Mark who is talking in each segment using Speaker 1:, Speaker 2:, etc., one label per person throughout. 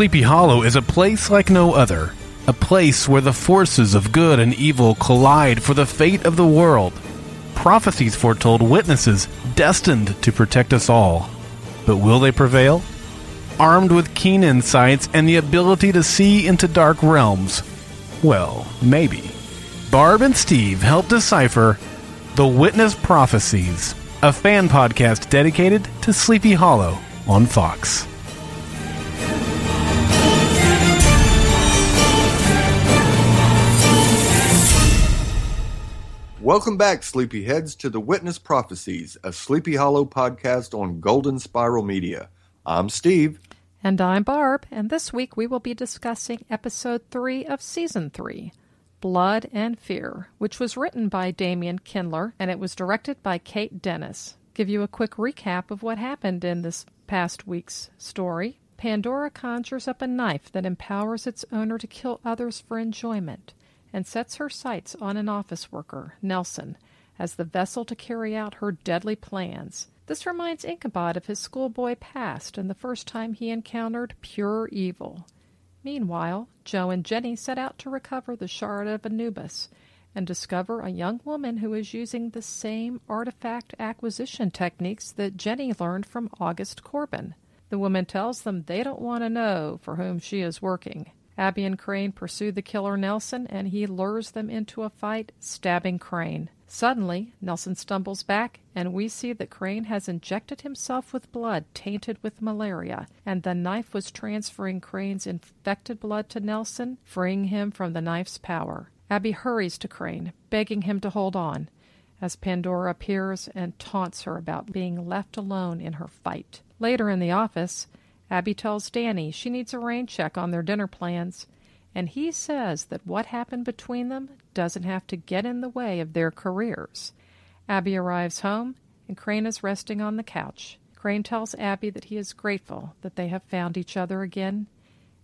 Speaker 1: Sleepy Hollow is a place like no other. A place where the forces of good and evil collide for the fate of the world. Prophecies foretold witnesses destined to protect us all. But will they prevail? Armed with keen insights and the ability to see into dark realms? Well, maybe. Barb and Steve help decipher The Witness Prophecies, a fan podcast dedicated to Sleepy Hollow on Fox.
Speaker 2: Welcome back, Sleepyheads, to the Witness Prophecies, a Sleepy Hollow podcast on Golden Spiral Media. I'm Steve.
Speaker 3: And I'm Barb, and this week we will be discussing episode 3 of season 3, Blood and Fear, which was written by Damian Kindler and it was directed by Kate Dennis. Give you a quick recap of what happened in this past week's story. Pandora conjures up a knife that empowers its owner to kill others for enjoyment and sets her sights on an office worker, Nelson, as the vessel to carry out her deadly plans. This reminds Ichabod of his schoolboy past and the first time he encountered pure evil. Meanwhile, Joe and Jenny set out to recover the Shard of Anubis and discover a young woman who is using the same artifact acquisition techniques that Jenny learned from August Corbin. The woman tells them they don't want to know for whom she is working. Abby and Crane pursue the killer Nelson, and he lures them into a fight, stabbing Crane. Suddenly, Nelson stumbles back, and we see that Crane has injected himself with blood tainted with malaria, and the knife was transferring Crane's infected blood to Nelson, freeing him from the knife's power. Abby hurries to Crane, begging him to hold on, as Pandora appears and taunts her about being left alone in her fight. Later in the office, Abby tells Danny she needs a rain check on their dinner plans, and he says that what happened between them doesn't have to get in the way of their careers. Abby arrives home, and Crane is resting on the couch. Crane tells Abby that he is grateful that they have found each other again,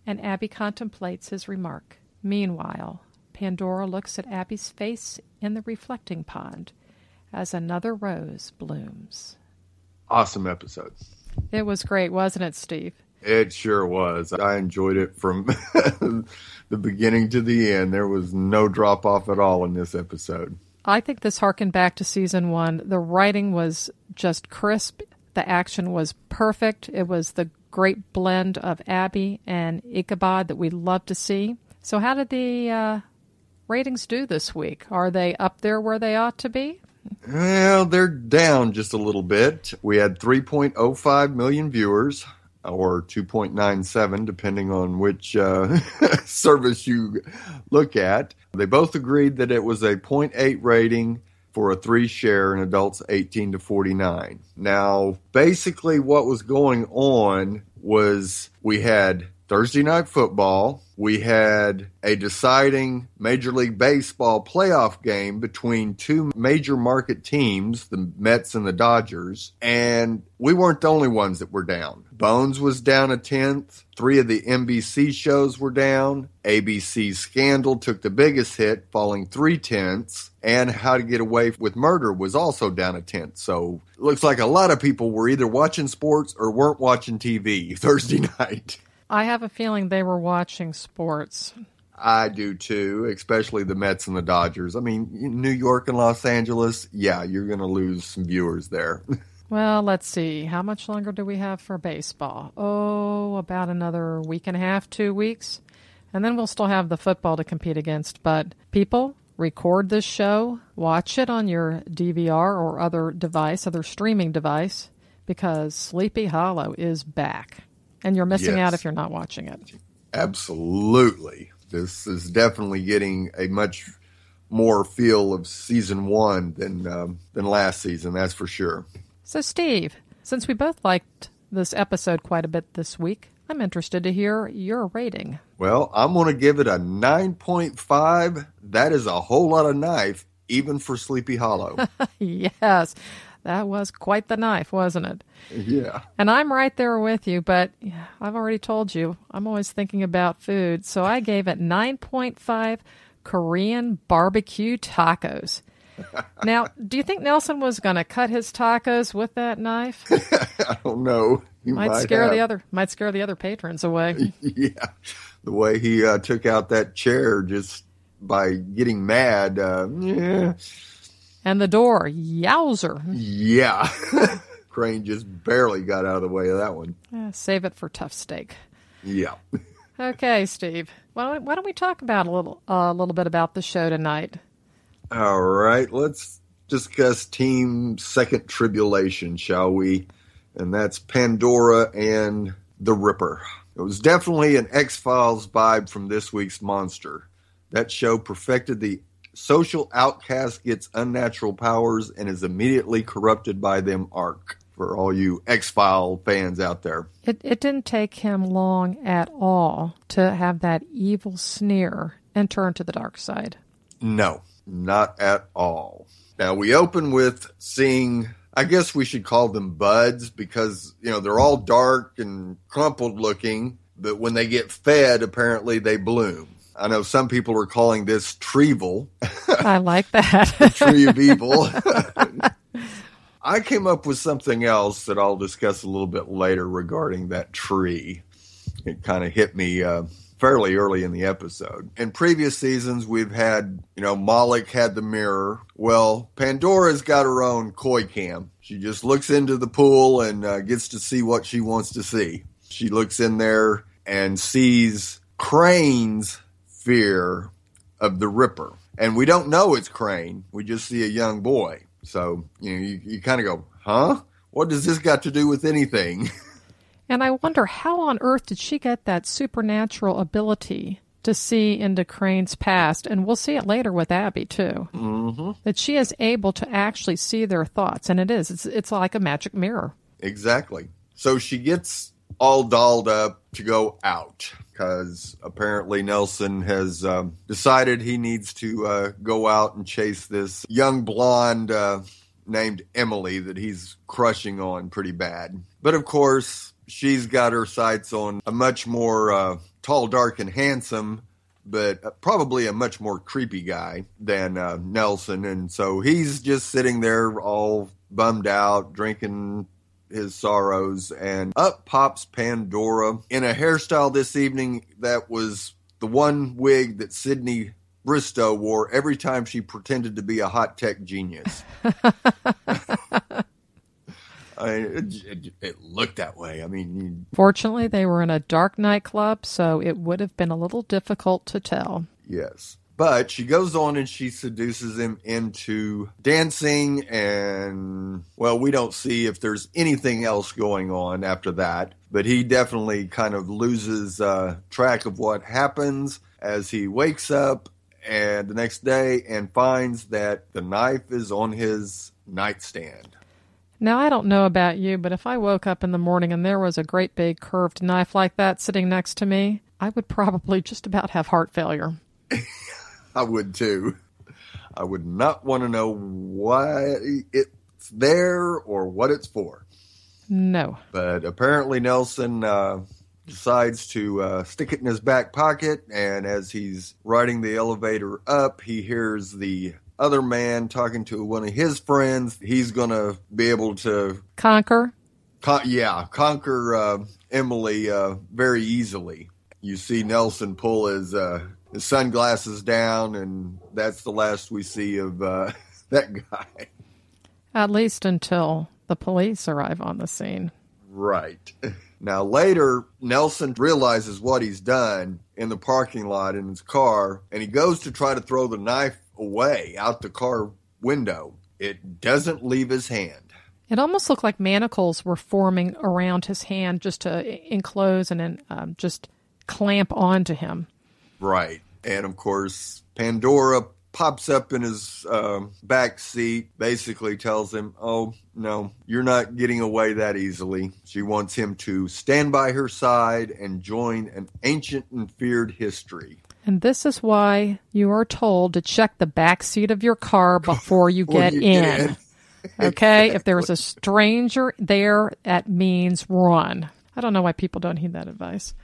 Speaker 3: and Abby contemplates his remark. Meanwhile, Pandora looks at Abby's face in the reflecting pond as another rose blooms.
Speaker 2: Awesome episode.
Speaker 3: It was great, wasn't it, Steve?
Speaker 2: It sure was. I enjoyed it from the beginning to the end. There was no drop off at all in this episode.
Speaker 3: I think this harkened back to season one. The writing was just crisp, the action was perfect. It was the great blend of Abby and Ichabod that we love to see. So, how did the uh, ratings do this week? Are they up there where they ought to be?
Speaker 2: Well, they're down just a little bit. We had 3.05 million viewers, or 2.97, depending on which uh, service you look at. They both agreed that it was a 0.8 rating for a three share in adults 18 to 49. Now, basically, what was going on was we had Thursday night football. We had a deciding Major League Baseball playoff game between two major market teams, the Mets and the Dodgers, and we weren't the only ones that were down. Bones was down a tenth. Three of the NBC shows were down. ABC's Scandal took the biggest hit, falling three tenths. And How to Get Away with Murder was also down a tenth. So looks like a lot of people were either watching sports or weren't watching TV Thursday night.
Speaker 3: I have a feeling they were watching sports.
Speaker 2: I do too, especially the Mets and the Dodgers. I mean, New York and Los Angeles, yeah, you're going to lose some viewers there.
Speaker 3: well, let's see. How much longer do we have for baseball? Oh, about another week and a half, two weeks. And then we'll still have the football to compete against. But people, record this show, watch it on your DVR or other device, other streaming device, because Sleepy Hollow is back. And you're missing yes. out if you're not watching it.
Speaker 2: Absolutely. This is definitely getting a much more feel of season one than um, than last season. That's for sure.
Speaker 3: So, Steve, since we both liked this episode quite a bit this week, I'm interested to hear your rating.
Speaker 2: Well, I'm going to give it a 9.5. That is a whole lot of knife, even for Sleepy Hollow.
Speaker 3: yes. That was quite the knife, wasn't it?
Speaker 2: Yeah.
Speaker 3: And I'm right there with you, but I've already told you, I'm always thinking about food. So I gave it 9.5 Korean barbecue tacos. now, do you think Nelson was going to cut his tacos with that knife?
Speaker 2: I don't know. He
Speaker 3: might,
Speaker 2: might
Speaker 3: scare
Speaker 2: have.
Speaker 3: the other might scare the other patrons away.
Speaker 2: yeah, the way he uh, took out that chair just by getting mad. Uh, yeah,
Speaker 3: And the door, yowzer.
Speaker 2: yeah. Crane just barely got out of the way of that one.
Speaker 3: Eh, save it for tough steak.
Speaker 2: Yeah.
Speaker 3: Okay, Steve. Why don't, why don't we talk about a little a little bit about the show tonight?
Speaker 2: All right, let's discuss Team Second Tribulation, shall we? And that's Pandora and the Ripper. It was definitely an X Files vibe from this week's Monster. That show perfected the social outcast gets unnatural powers and is immediately corrupted by them arc. For all you X File fans out there.
Speaker 3: It it didn't take him long at all to have that evil sneer and turn to the dark side.
Speaker 2: No, not at all. Now we open with seeing I guess we should call them buds because, you know, they're all dark and crumpled looking, but when they get fed, apparently they bloom. I know some people are calling this trevel,
Speaker 3: I like that.
Speaker 2: tree of evil. I came up with something else that I'll discuss a little bit later regarding that tree. It kind of hit me uh, fairly early in the episode. In previous seasons, we've had, you know, Moloch had the mirror. Well, Pandora's got her own koi cam. She just looks into the pool and uh, gets to see what she wants to see. She looks in there and sees Crane's fear of the Ripper. And we don't know it's Crane. We just see a young boy. So, you know, you, you kind of go, huh? What does this got to do with anything?
Speaker 3: and I wonder how on earth did she get that supernatural ability to see into Crane's past? And we'll see it later with Abby too.
Speaker 2: mm-hmm.
Speaker 3: That she is able to actually see their thoughts, and it is. It's it's like a magic mirror.
Speaker 2: Exactly. So she gets all dolled up to go out because apparently Nelson has um, decided he needs to uh, go out and chase this young blonde uh, named Emily that he's crushing on pretty bad. But of course, she's got her sights on a much more uh, tall, dark, and handsome. But probably a much more creepy guy than uh, Nelson. And so he's just sitting there all bummed out, drinking his sorrows, and up pops Pandora in a hairstyle this evening that was the one wig that Sydney Bristow wore every time she pretended to be a hot tech genius. I mean, it, it, it looked that way. I mean,
Speaker 3: Fortunately, they were in a dark nightclub, so it would have been a little difficult to tell.
Speaker 2: Yes. But she goes on and she seduces him into dancing, and well, we don't see if there's anything else going on after that. But he definitely kind of loses uh, track of what happens as he wakes up and the next day and finds that the knife is on his nightstand.
Speaker 3: Now, I don't know about you, but if I woke up in the morning and there was a great big curved knife like that sitting next to me, I would probably just about have heart failure.
Speaker 2: I would too. I would not want to know why it's there or what it's for.
Speaker 3: No.
Speaker 2: But apparently, Nelson uh, decides to uh, stick it in his back pocket, and as he's riding the elevator up, he hears the other man talking to one of his friends. He's going to be able to,
Speaker 3: Conquer?
Speaker 2: con- yeah, conquer uh, Emily uh, very easily. You see Nelson pull his uh, his sunglasses down, and that's the last we see of uh, that guy.
Speaker 3: At least until the police arrive on the scene.
Speaker 2: Right. Now, later, Nelson realizes what he's done in the parking lot in his car, and he goes to try to throw the knife away out the car window. It doesn't leave his hand.
Speaker 3: It almost looked like manacles were forming around his hand just to enclose and then um, just clamp onto him.
Speaker 2: Right. And of course, Pandora pops up in his um, back seat, basically tells him, Oh, no, you're not getting away that easily. She wants him to stand by her side and join an ancient and feared history.
Speaker 3: And this is why you are told to check the back seat of your car before you get
Speaker 2: you
Speaker 3: in.
Speaker 2: get in.
Speaker 3: okay? If there's a stranger there, that means run. I don't know why people don't heed that advice.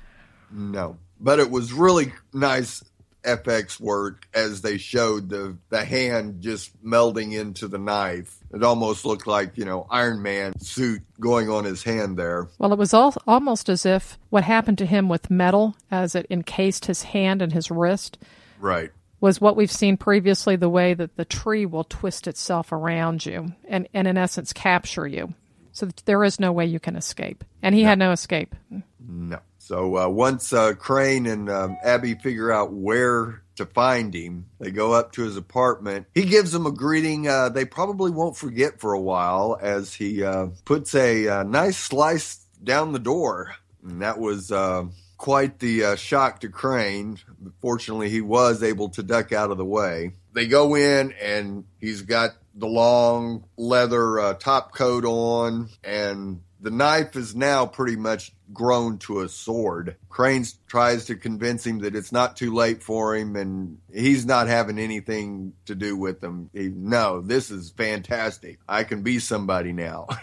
Speaker 2: No, but it was really nice FX work as they showed the the hand just melding into the knife. It almost looked like you know Iron Man suit going on his hand there.
Speaker 3: Well, it was all, almost as if what happened to him with metal, as it encased his hand and his wrist,
Speaker 2: Right.
Speaker 3: was what we've seen previously. The way that the tree will twist itself around you and, and in essence capture you, so there is no way you can escape. And he had no escape.
Speaker 2: No. So uh, once uh, Crane and um, Abby figure out where to find him, they go up to his apartment. He gives them a greeting uh, they probably won't forget for a while as he uh, puts a uh, nice slice down the door. And that was uh, quite the shock to Crane. Fortunately, he was able to duck out of the way. They go in, and he's got the long leather top coat on, and the knife is now pretty much grown to a sword. Crane tries to convince him that it's not too late for him, and he's not having anything to do with them. He, no, this is fantastic. I can be somebody now.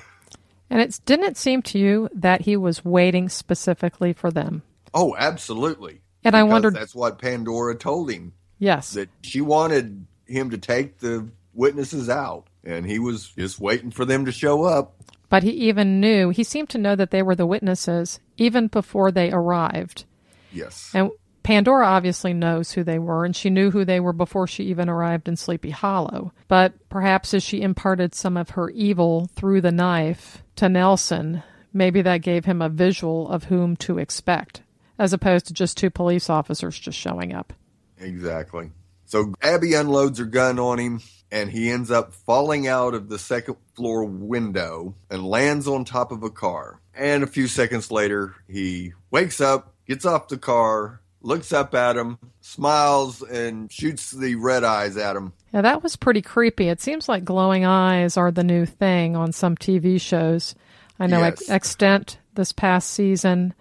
Speaker 3: And it didn't it seem to you that he was waiting specifically for them?
Speaker 2: oh, absolutely.
Speaker 3: And I wondered,
Speaker 2: That's what Pandora told him.
Speaker 3: yes,
Speaker 2: that she wanted him to take the witnesses out and he was just waiting for them to show up
Speaker 3: but he even knew. He seemed to know that they were the witnesses even before they arrived.
Speaker 2: yes
Speaker 3: And Pandora obviously knows who they were, and she knew who they were before she even arrived in Sleepy Hollow. But perhaps as she imparted some of her evil through the knife to Nelson, maybe that gave him a visual of whom to expect, as opposed to just two police officers just showing up.
Speaker 2: exactly so abby unloads her gun on him and he ends up falling out of the second floor window and lands on top of a car and a few seconds later he wakes up gets off the car looks up at him smiles and shoots the red eyes at him
Speaker 3: Yeah, that was pretty creepy. It seems like glowing eyes are the new thing on some TV shows. I know
Speaker 2: Yes.
Speaker 3: Ex- Extant this past season,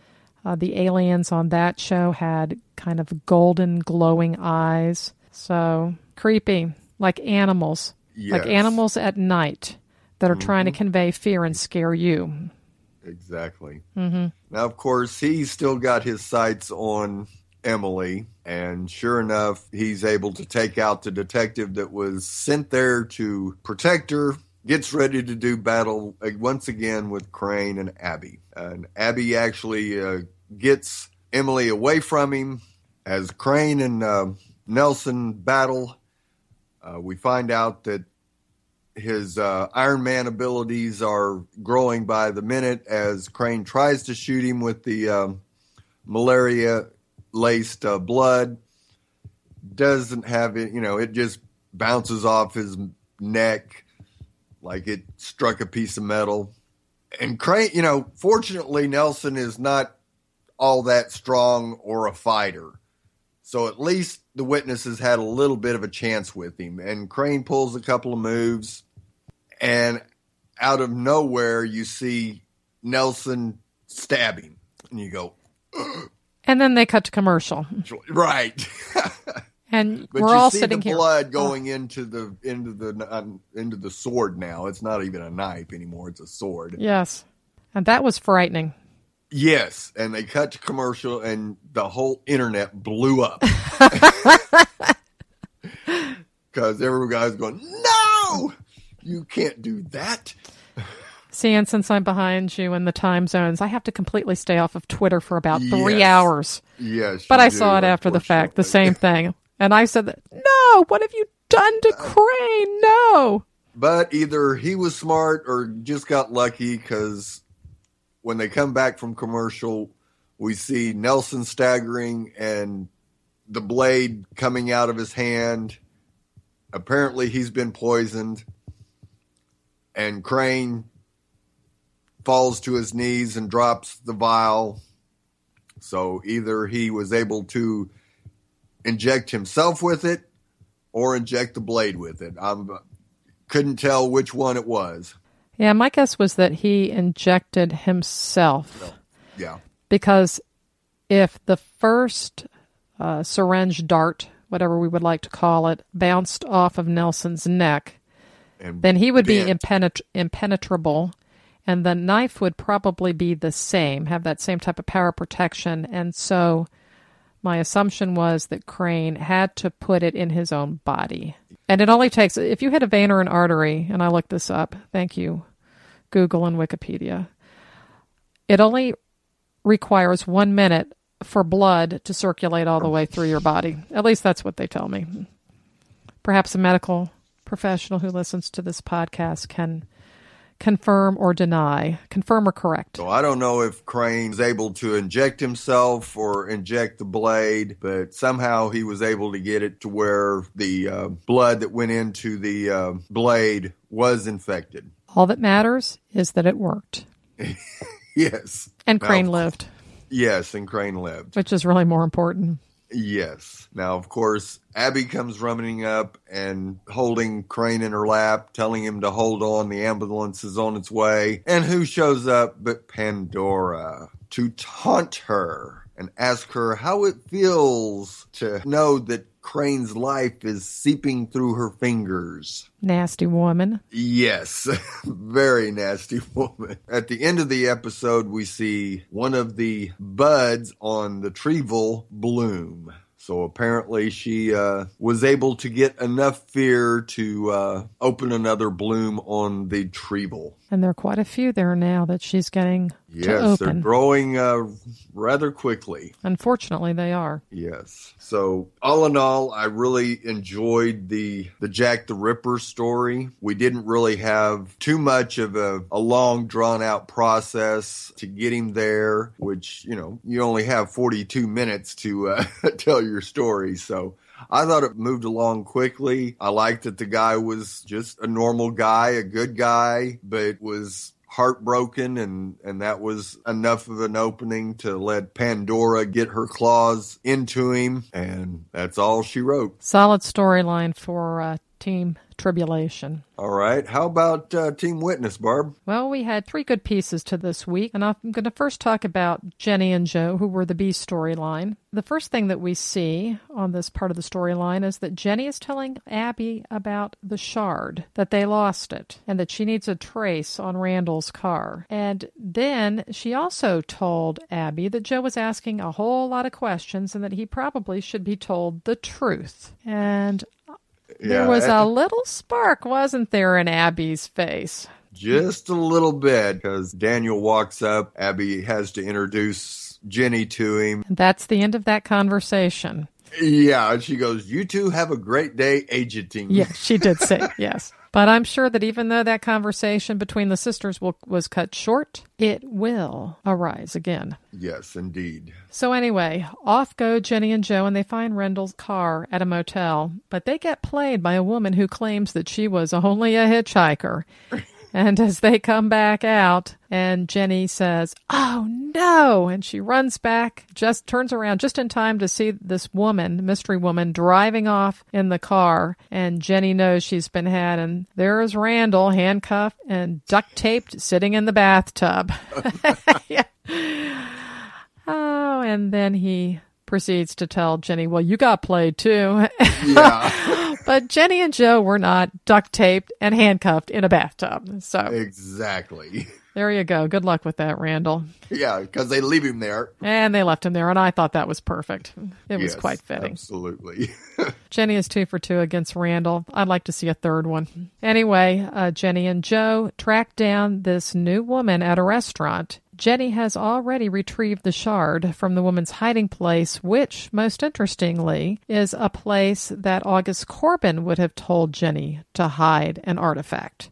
Speaker 3: uh, the aliens on that show had kind of golden glowing eyes. So creepy, like animals, like
Speaker 2: Yes. Mm-hmm.
Speaker 3: animals at night that are trying to convey fear and scare you.
Speaker 2: Exactly. Mm-hmm. Now, of course, he's still got his sights on Emily, and sure enough, he's able to take out the detective that was sent there to protect her. Gets ready to do battle once again with Crane and Abby. And Abby actually uh, gets Emily away from him as Crane and uh, Nelson battle. Uh, we find out that his uh, Iron Man abilities are growing by the minute as Crane tries to shoot him with the um, malaria laced uh, blood. Doesn't have it, you know, it just bounces off his neck like it struck a piece of metal. And Crane, you know, fortunately, Nelson is not all that strong or a fighter. So at least the witnesses had a little bit of a chance with him. And Crane pulls a couple of moves, and out of nowhere, you see Nelson stab him. And you go,
Speaker 3: And then they cut to commercial,
Speaker 2: right.
Speaker 3: and
Speaker 2: but
Speaker 3: we're
Speaker 2: you
Speaker 3: all
Speaker 2: see
Speaker 3: sitting
Speaker 2: the
Speaker 3: here.
Speaker 2: blood going into the into the uh, into the sword now. It's not even a knife anymore. It's a sword.
Speaker 3: Yes, and that was frightening.
Speaker 2: Yes, and they cut to commercial, and the whole internet blew up because every guy's going, "No, you can't do that."
Speaker 3: See, and since I'm behind you in the time zones, I have to completely stay off of Twitter for about three
Speaker 2: Yes.
Speaker 3: hours.
Speaker 2: Yes,
Speaker 3: But I saw it after the fact, the same thing. And I said, that, No, what have you done to uh, Crane? No.
Speaker 2: But either he was smart or just got lucky because when they come back from commercial, we see Nelson staggering and the blade coming out of his hand. Apparently, he's been poisoned. And Crane falls to his knees and drops the vial. So either he was able to inject himself with it or inject the blade with it. I couldn't tell which one it was.
Speaker 3: Yeah, my guess was that he injected himself
Speaker 2: Yeah.
Speaker 3: because if the first uh, syringe dart, whatever we would like to call it, bounced off of Nelson's neck,
Speaker 2: And
Speaker 3: then he would be
Speaker 2: bent.
Speaker 3: impenet- impenetrable and the knife would probably be the same have that same type of power protection and so my assumption was that Crane had to put it in his own body. And it only takes, if you hit a vein or an artery, and I looked this up, thank you, Google and Wikipedia, it only requires one minute for blood to circulate all the way through your body. At least that's what they tell me. Perhaps a medical professional who listens to this podcast can confirm or deny, confirm or correct.
Speaker 2: So I don't know if Crane Crane's able to inject himself or inject the blade, but somehow he was able to get it to where the uh, blood that went into the uh, blade was infected.
Speaker 3: All that matters is that it worked.
Speaker 2: yes.
Speaker 3: And Crane
Speaker 2: Now,
Speaker 3: lived,
Speaker 2: Yes, and Crane lived.
Speaker 3: which is really more important.
Speaker 2: Yes. Now, of course, Abby comes running up and holding Crane in her lap, telling him to hold on. The ambulance is on its way. And who shows up but Pandora to taunt her and ask her how it feels to know that Crane's life is seeping through her fingers.
Speaker 3: Nasty woman.
Speaker 2: Yes, very nasty woman. At the end of the episode, we see one of the buds on the Treeville bloom. So apparently, she uh, was able to get enough fear to uh, open another bloom on the Treeville.
Speaker 3: And there are quite a few there now that she's getting to
Speaker 2: Yes, they're growing uh, rather quickly.
Speaker 3: Unfortunately, they are.
Speaker 2: Yes. So all in all, I really enjoyed the the Jack the Ripper story. We didn't really have too much of a, a long drawn out process to get him there, which you know you only have forty two minutes to uh, tell your story. So. I thought it moved along quickly. I liked that the guy was just a normal guy, a good guy, but was heartbroken and and that was enough of an opening to let Pandora get her claws into him and that's all she wrote.
Speaker 3: Solid storyline for uh, Team Tribulation.
Speaker 2: All right. How about uh, Team Witness, Barb?
Speaker 3: Well, we had three good pieces to this week, and I'm going to first talk about Jenny and Joe, who were the B storyline. The first thing that we see on this part of the storyline is that Jenny is telling Abby about the shard, that they lost it, and that she needs a trace on Randall's car. And then she also told Abby that Joe was asking a whole lot of questions and that he probably should be told the truth. And there was a little spark, wasn't there, in Abby's face?
Speaker 2: just a little bit because Daniel walks up. Abby has to introduce Jenny to him.
Speaker 3: That's the end of that conversation.
Speaker 2: Yeah, and she goes, "You two have a great day agenting."
Speaker 3: Yeah, she did say yes. But I'm sure that even though that conversation between the sisters will, was cut short, it will arise again.
Speaker 2: Yes, indeed.
Speaker 3: So, anyway, off go Jenny and Joe, and they find Randall's car at a motel. But they get played by a woman who claims that she was only a hitchhiker. And as they come back out, and Jenny says, Oh no! And she runs back, just turns around just in time to see this woman, mystery woman, driving off in the car. And Jenny knows she's been had. And there is Randall, handcuffed and duct taped, sitting in the bathtub. Oh, and then he proceeds to tell Jenny, Well, you got played too.
Speaker 2: Yeah,
Speaker 3: but Jenny and Joe were not duct taped and handcuffed in a bathtub. So
Speaker 2: exactly.
Speaker 3: there you go. Good luck with that, Randall.
Speaker 2: Yeah, because they leave him there.
Speaker 3: And they left him there, and I thought that was perfect. It was
Speaker 2: Yes,
Speaker 3: quite fitting.
Speaker 2: Absolutely.
Speaker 3: Jenny is two for two against Randall. I'd like to see a third one. Anyway, uh, Jenny and Joe track down this new woman at a restaurant. Jenny has already retrieved the shard from the woman's hiding place, which, most interestingly, is a place that August Corbin would have told Jenny to hide an artifact.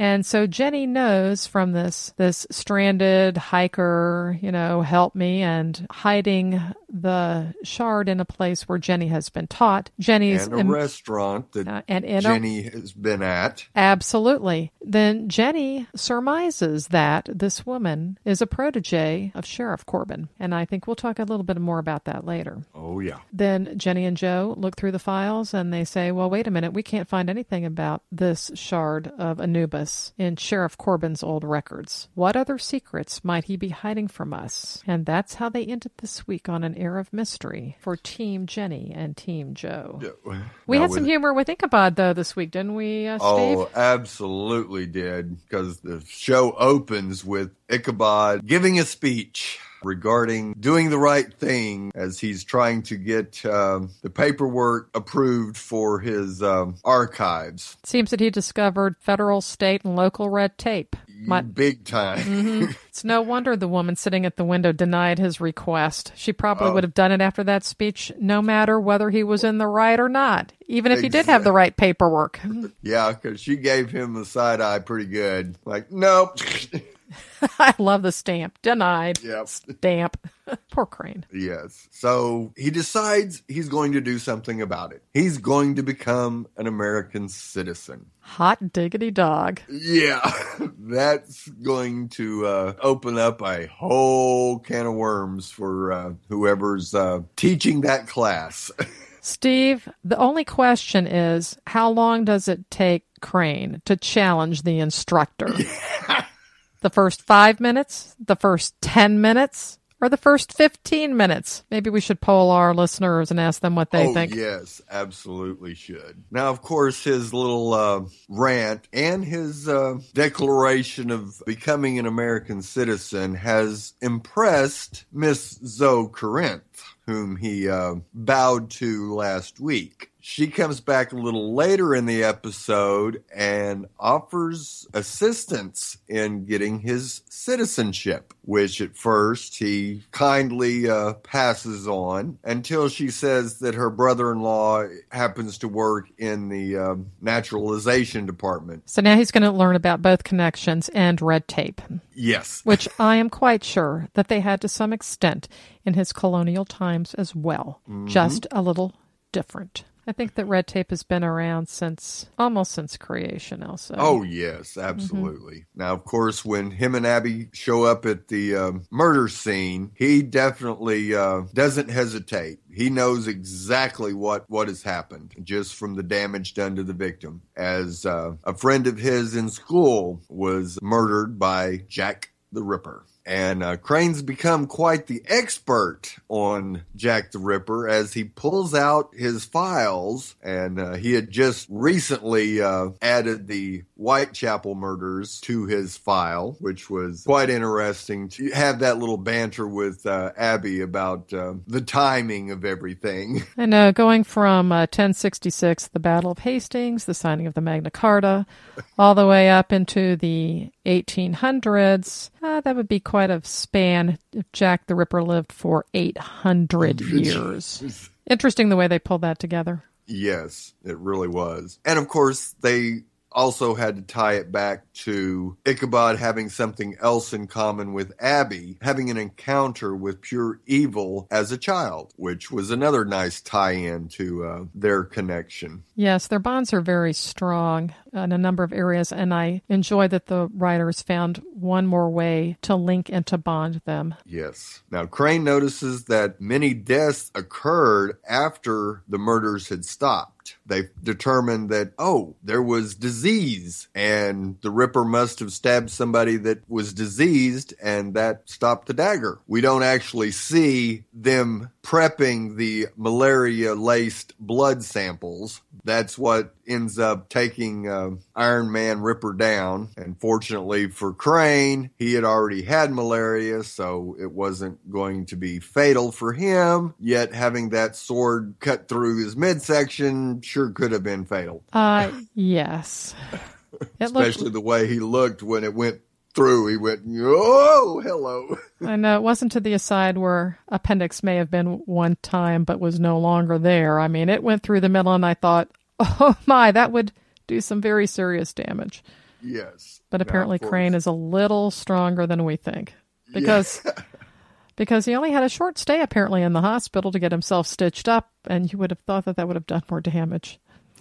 Speaker 3: And so Jenny knows from this this stranded hiker, you know, help me and hiding the shard in a place where Jenny has been taught. Jenny's
Speaker 2: and a restaurant that
Speaker 3: uh, and in a-
Speaker 2: Jenny has been at.
Speaker 3: Absolutely. Then Jenny surmises that this woman is a protege of Sheriff Corbin. And I think we'll talk a little bit more about that later.
Speaker 2: Oh yeah.
Speaker 3: Then Jenny and Joe look through the files and they say, well, wait a minute, we can't find anything about this shard of Anubis in Sheriff Corbin's old records. What other secrets might he be hiding from us? And that's how they ended this week on an air of mystery for Team Jenny and Team Joe. We
Speaker 2: Now
Speaker 3: had some humor with Ichabod, though, this week, didn't we, uh, Steve?
Speaker 2: Oh, absolutely did. Because the show opens with Ichabod giving a speech. Regarding doing the right thing as he's trying to get um, the paperwork approved for his um, archives.
Speaker 3: Seems that he discovered federal, state, and local red tape. My-
Speaker 2: Big time.
Speaker 3: It's no wonder the woman sitting at the window denied his request. She probably
Speaker 2: Oh.
Speaker 3: would have done it after that speech, no matter whether he was in the right or not, even if he did have the right paperwork.
Speaker 2: yeah, because she gave him the side eye pretty good. Like, nope.
Speaker 3: I love the stamp. Denied.
Speaker 2: yep.
Speaker 3: Stamp. Poor Crane.
Speaker 2: Yes. So he decides he's going to do something about it. He's going to become an American citizen.
Speaker 3: Hot diggity dog.
Speaker 2: Yeah, that's going to uh, open up a whole can of worms for uh, whoever's uh, teaching that class.
Speaker 3: Steve, the only question is how long does it take Crane to challenge the instructor? The first five minutes? The first 10 minutes? Or the first 15 minutes? Maybe we should poll our listeners and ask them what they
Speaker 2: oh,
Speaker 3: think.
Speaker 2: yes, absolutely should. Now, of course, his little uh, rant and his uh, declaration of becoming an American citizen has impressed Miss Zoe Corinth, whom he uh, bowed to last week. She comes back a little later in the episode and offers assistance in getting his citizenship, which at first he kindly uh, passes on until she says that her brother in law happens to work in the um, naturalization department.
Speaker 3: So now he's going to learn about both connections and red tape,
Speaker 2: Yes.
Speaker 3: which I am quite sure that they had to some extent in his colonial times as well, just a little different. I think that red tape has been around since almost since creation, also.
Speaker 2: Oh yes, absolutely. Now, of course, when him and Abby show up at the um, murder scene, he definitely uh, doesn't hesitate. He knows exactly what what has happened just from the damage done to the victim. As uh, a friend of his in school was murdered by Jack the Ripper. And uh, Crane's become quite the expert on Jack the Ripper as he pulls out his files. And uh, he had just recently uh, added the Whitechapel murders to his file, which was quite interesting to have that little banter with uh, Abby about uh, the timing of everything.
Speaker 3: And know, going from uh, 1066, the Battle of Hastings, the signing of the Magna Carta, all the way up into the 1800s, uh, that would be quite a span if Jack the Ripper lived for 800 years. Interesting the way they pulled that together.
Speaker 2: Yes, it really was. And of course, they also had to tie it back to Ichabod having something else in common with Abby, having an encounter with pure evil as a child, which was another nice tie in to uh, their connection.
Speaker 3: Yes, their bonds are very strong in a number of areas, and I enjoy that the writers found one more way to link and to bond them.
Speaker 2: Yes. Now, Crane notices that many deaths occurred after the murders had stopped. They determined that, oh, there was disease, and the Ripper must have stabbed somebody that was diseased, and that stopped the dagger. We don't actually see them prepping the malaria laced blood samples. That's what ends up taking uh, Iron Man Ripper down. And fortunately for Crane, he had already had malaria, so it wasn't going to be fatal for him. Yet having that sword cut through his midsection sure could have been fatal,
Speaker 3: Uh, yes. It looked,
Speaker 2: especially the way he looked when it went through. He went, oh, hello.
Speaker 3: I know it wasn't to the aside where appendix may have been one time but was no longer there. I mean, it went through the middle, and I thought, oh my, that would do some very serious damage.
Speaker 2: yes.
Speaker 3: But apparently,
Speaker 2: course-
Speaker 3: Crane is a little stronger than we think because because he only had a short stay apparently in the hospital to get himself stitched up, and you would have thought that that would have done more damage.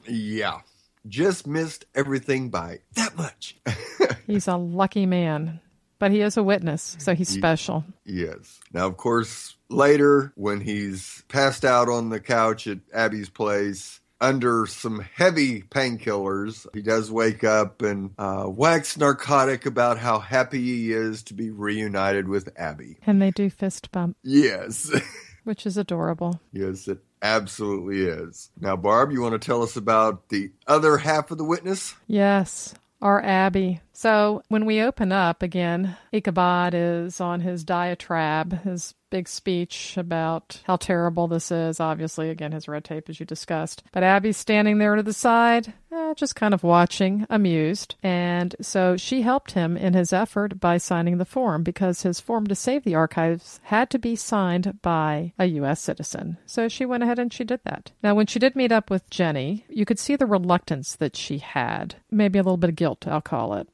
Speaker 2: Yeah. Just missed everything by that much.
Speaker 3: He's a lucky man, but he is a witness, so he's special.
Speaker 2: yes. Now, of course, later when he's passed out on the couch at Abby's place under some heavy painkillers, he does wake up and uh, wax narcotic about how happy he is to be reunited with Abby.
Speaker 3: And they do fist bump,
Speaker 2: Yes.
Speaker 3: which is adorable.
Speaker 2: yes, it absolutely is. Now, Barb, you want to tell us about the other half of the witness?
Speaker 3: Yes. Our Abby. So when we open up again, Ichabod is on his diatribe, his big speech about how terrible this is. Obviously, again, his red tape, as you discussed. But Abby's standing there to the side, eh, just kind of watching, amused. And so she helped him in his effort by signing the form because his form to save the archives had to be signed by a U.S. citizen. So she went ahead and she did that. Now, when she did meet up with Jenny, you could see the reluctance that she had, maybe a little bit of guilt, I'll call it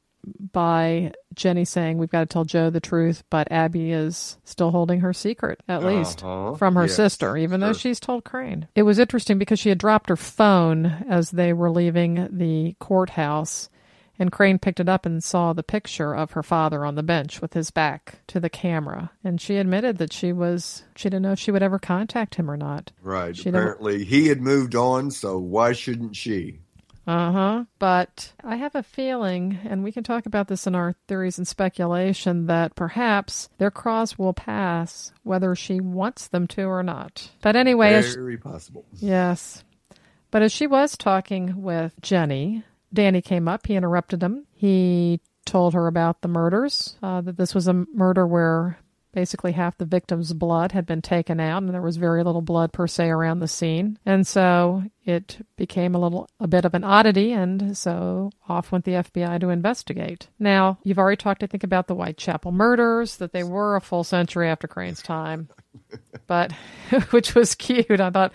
Speaker 3: by Jenny saying we've got to tell Joe the truth, but Abby is still holding her secret, at least
Speaker 2: Uh-huh.
Speaker 3: from her
Speaker 2: Yes,
Speaker 3: sister, even though she's told Crane. It was interesting because she had dropped her phone as they were leaving the courthouse, and Crane picked it up and saw the picture of her father on the bench with his back to the camera. And she admitted that she was she didn't know if she would ever contact him or not.
Speaker 2: Right.
Speaker 3: She
Speaker 2: Apparently, he had moved on, so why shouldn't she?
Speaker 3: Uh huh. But I have a feeling, and we can talk about this in our theories and speculation, that perhaps their cross will pass whether she wants them to or not. But anyway, as,
Speaker 2: Very possible.
Speaker 3: yes. But as she was talking with Jenny, Danny came up. He interrupted him. He told her about the murders, uh, that this was a murder where basically half the victim's blood had been taken out and there was very little blood per se around the scene. And so it became a little a bit of an oddity and so off went the FBI to investigate. Now, you've already talked I think about the Whitechapel murders that they were a full century after Crane's time. But which was cute. I thought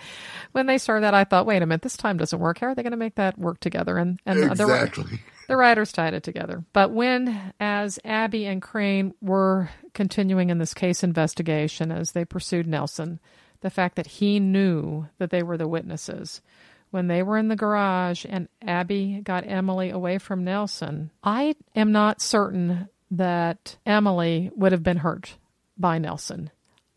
Speaker 3: when they started that I thought, wait a minute, this time doesn't work. How are they going to make that work together? And and the-
Speaker 2: Exactly.
Speaker 3: The writers tied it together. But when, as Abby and Crane were continuing in this case investigation as they pursued Nelson, the fact that he knew that they were the witnesses, when they were in the garage and Abby got Emily away from Nelson, I am not certain that Emily would have been hurt by Nelson.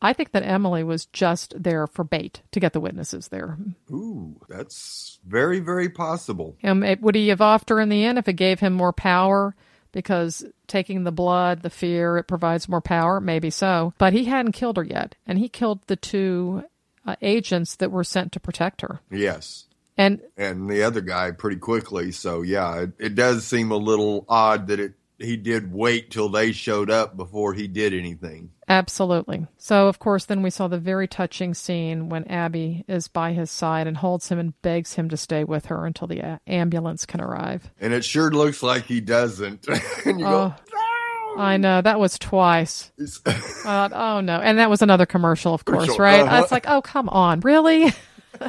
Speaker 3: I think that Emily was just there for bait to get the witnesses there.
Speaker 2: Ooh, that's very, very possible.
Speaker 3: Um, it, would he have offed her in the end if it gave him more power? Because taking the blood, the fear, it provides more power. Maybe so. But he hadn't killed her yet. And he killed the two uh, agents that were sent to protect her.
Speaker 2: Yes.
Speaker 3: And
Speaker 2: And the other guy pretty quickly. So, yeah, it, it does seem a little odd that it he did wait till they showed up before he did anything.
Speaker 3: absolutely. So, of course, then we saw the very touching scene when Abby is by his side and holds him and begs him to stay with her until the uh, ambulance can arrive.
Speaker 2: And it sure looks like he doesn't. and you go,
Speaker 3: Oh, I know. That was twice. Uh, oh no, and that was another commercial, of course,
Speaker 2: Commercial,
Speaker 3: right?
Speaker 2: uh-huh.
Speaker 3: It's like, oh come on, really?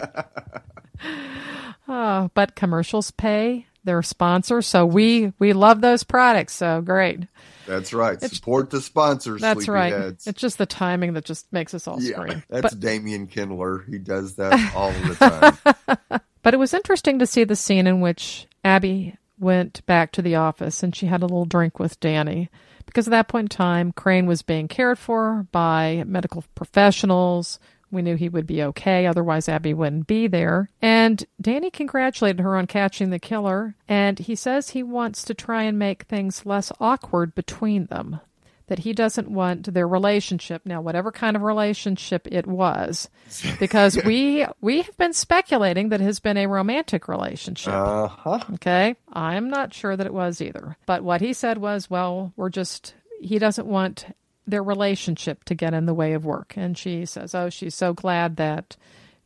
Speaker 3: oh, but commercials pay their sponsors, so we we love those products. So great,
Speaker 2: that's right. It's, Support the sponsors,
Speaker 3: that's right.
Speaker 2: sleepyheads.
Speaker 3: It's just the timing that just makes us all
Speaker 2: Yeah,
Speaker 3: scream.
Speaker 2: that's
Speaker 3: But
Speaker 2: Damian Kindler. He does that all the time.
Speaker 3: but it was interesting to see the scene in which Abby went back to the office and she had a little drink with Danny. Because at that point in time, Crane was being cared for by medical professionals. We knew he would be okay, otherwise, Abby wouldn't be there. And Danny congratulated her on catching the killer, and he says he wants to try and make things less awkward between them. That he doesn't want their relationship now, whatever kind of relationship it was, because we we have been speculating that it has been a romantic relationship.
Speaker 2: Uh huh.
Speaker 3: Okay. I'm not sure that it was either. But what he said was, well, we're just, he doesn't want their relationship to get in the way of work. And she says, oh, she's so glad that,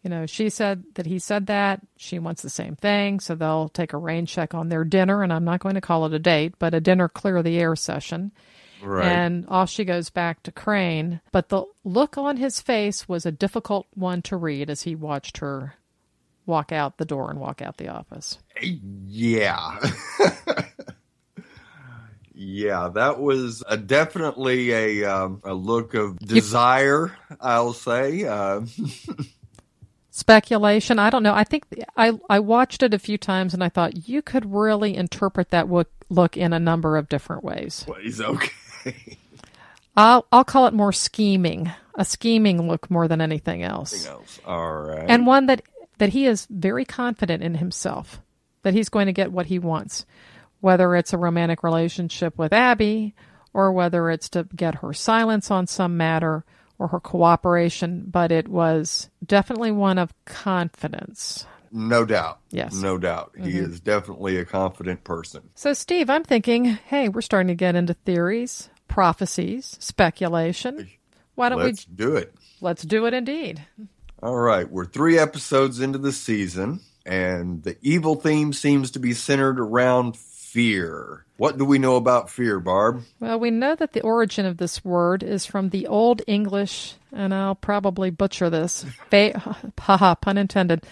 Speaker 3: you know, she said that he said that. She wants the same thing. So they'll take a rain check on their dinner. And I'm not going to call it a date, but a dinner clear the air session.
Speaker 2: Right.
Speaker 3: And off she goes back to Crane. But the look on his face was a difficult one to read as he watched her walk out the door and walk out the office.
Speaker 2: Yeah. yeah, that was a, definitely a um, a look of desire, I'll say. Uh,
Speaker 3: speculation. I don't know. I think I I watched it a few times and I thought you could really interpret that look look in a number of different ways.
Speaker 2: he's okay.
Speaker 3: I'll I'll call it more scheming, a scheming look more than anything else,
Speaker 2: Anything else? All right.
Speaker 3: and one that that he is very confident in himself that he's going to get what he wants, whether it's a romantic relationship with Abby or whether it's to get her silence on some matter or her cooperation. But it was definitely one of confidence.
Speaker 2: No doubt.
Speaker 3: Yes.
Speaker 2: No doubt. He mm-hmm. is definitely a confident person.
Speaker 3: So, Steve, I'm thinking, hey, we're starting to get into theories, prophecies, speculation. Why don't we
Speaker 2: Let's do it.
Speaker 3: Let's do it indeed.
Speaker 2: All right. We're three episodes into the season, and the evil theme seems to be centered around fear. What do we know about fear, Barb?
Speaker 3: Well, we know that the origin of this word is from the Old English, and I'll probably butcher this. Fa- haha, pun intended.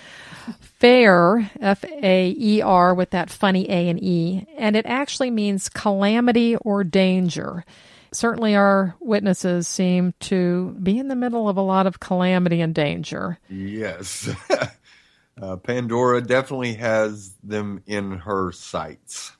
Speaker 3: Fair, F A E R, with that funny A and E, and it actually means calamity or danger. Certainly, our witnesses seem to be in the middle of a lot of calamity and danger.
Speaker 2: Yes. uh, Pandora definitely has them in her sights.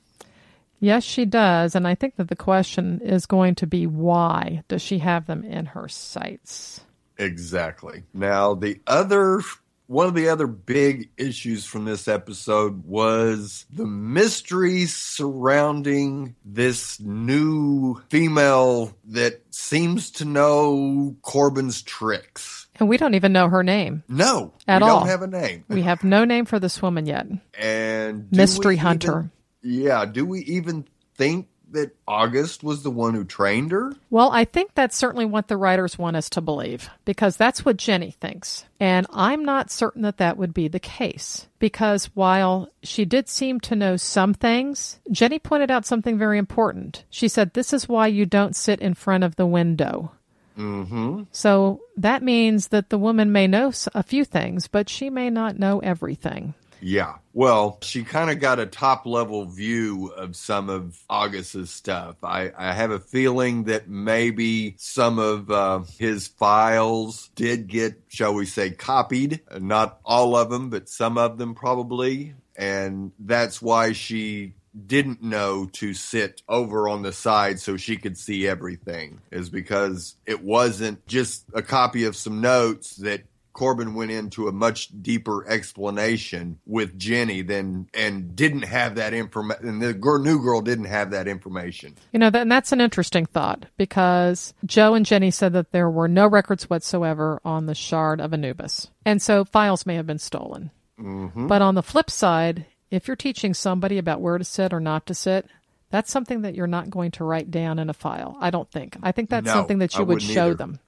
Speaker 3: Yes, she does, and I think that the question is going to be why does she have them in her sights?
Speaker 2: Exactly. Now, the other one of the other big issues from this episode was the mystery surrounding this new female that seems to know Corbin's tricks.
Speaker 3: And we don't even know her name.
Speaker 2: No,
Speaker 3: At
Speaker 2: we
Speaker 3: all.
Speaker 2: don't have a name.
Speaker 3: We have no name for this woman yet.
Speaker 2: And
Speaker 3: Mystery hunter.
Speaker 2: even- yeah, do we even think that August was the one who trained her?
Speaker 3: Well, I think that's certainly what the writers want us to believe because that's what Jenny thinks. And I'm not certain that that would be the case because while she did seem to know some things, Jenny pointed out something very important. She said, This is why you don't sit in front of the window.
Speaker 2: Mm-hmm.
Speaker 3: So that means that the woman may know a few things, but she may not know everything.
Speaker 2: Yeah. Well, she kind of got a top level view of some of August's stuff. I, I have a feeling that maybe some of uh, his files did get, shall we say, copied. Not all of them, but some of them probably. And that's why she didn't know to sit over on the side so she could see everything is because it wasn't just a copy of some notes that Corbin went into a much deeper explanation with Jenny than and didn't have that information and the girl, new girl didn't have that information.
Speaker 3: You know, that, and that's an interesting thought because Joe and Jenny said that there were no records whatsoever on the shard of Anubis. And so files may have been stolen. Mm-hmm. But on the flip side, if you're teaching somebody about where to sit or not to sit, that's something that you're not going to write down in a file. I don't think. I think that's
Speaker 2: No,
Speaker 3: something that you would show
Speaker 2: either.
Speaker 3: them.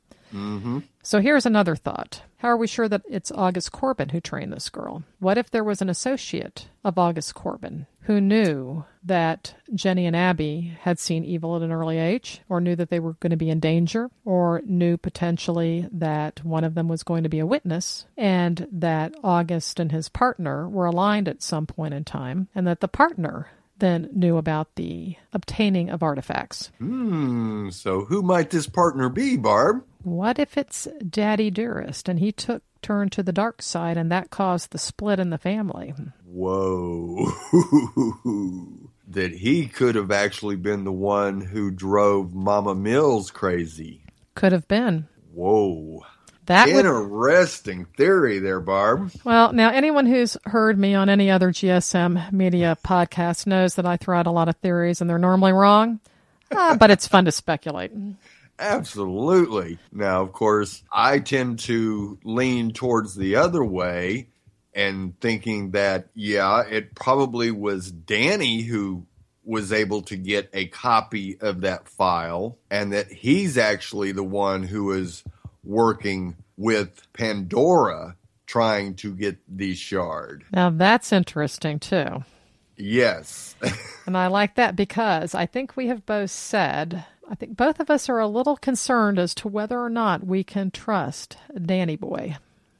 Speaker 3: So here's another thought. How are we sure that it's August Corbin who trained this girl? What if there was an associate of August Corbin who knew that Jenny and Abby had seen evil at an early age, or knew that they were going to be in danger, or knew potentially that one of them was going to be a witness, and that August and his partner were aligned at some point in time, and that the partner then knew about the obtaining of artifacts?
Speaker 2: Hmm, so who might this partner be, Barb?
Speaker 3: What if it's Daddy Dearest and he took turn to the dark side and that caused the split in the family?
Speaker 2: Whoa. that he could have actually been the one who drove Mama Mills crazy.
Speaker 3: Could have been.
Speaker 2: Whoa.
Speaker 3: That would
Speaker 2: Interesting theory there, Barb.
Speaker 3: Well, now anyone who's heard me on any other GSM media podcast knows that I throw out a lot of theories and they're normally wrong. Ah, but it's fun to speculate.
Speaker 2: Absolutely. Now, of course, I tend to lean towards the other way and thinking that, yeah, it probably was Danny who was able to get a copy of that file and that he's actually the one who is working with Pandora trying to get the shard.
Speaker 3: Now that's interesting too.
Speaker 2: Yes.
Speaker 3: And I like that because I think we have both said, I think both of us are a little concerned as to whether or not we can trust Danny Boy.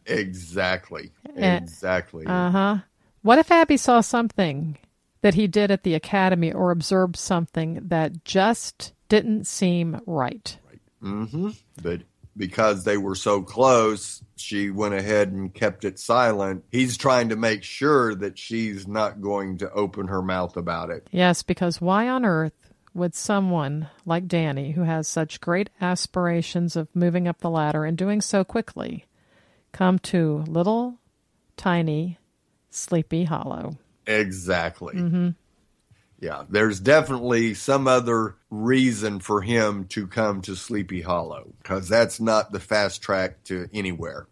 Speaker 2: exactly.
Speaker 3: Eh,
Speaker 2: Exactly.
Speaker 3: Uh huh. What if Abby saw something that he did at the academy or observed something that just didn't seem right? right?
Speaker 2: Mm hmm But because they were so close, she went ahead and kept it silent. He's trying to make sure that she's not going to open her mouth about it.
Speaker 3: Yes, because why on earth would someone like Danny, who has such great aspirations of moving up the ladder and doing so quickly, come to little, tiny, sleepy hollow?
Speaker 2: Exactly.
Speaker 3: Mm-hmm.
Speaker 2: Yeah, there's definitely some other reason for him to come to Sleepy Hollow because that's not the fast track to anywhere.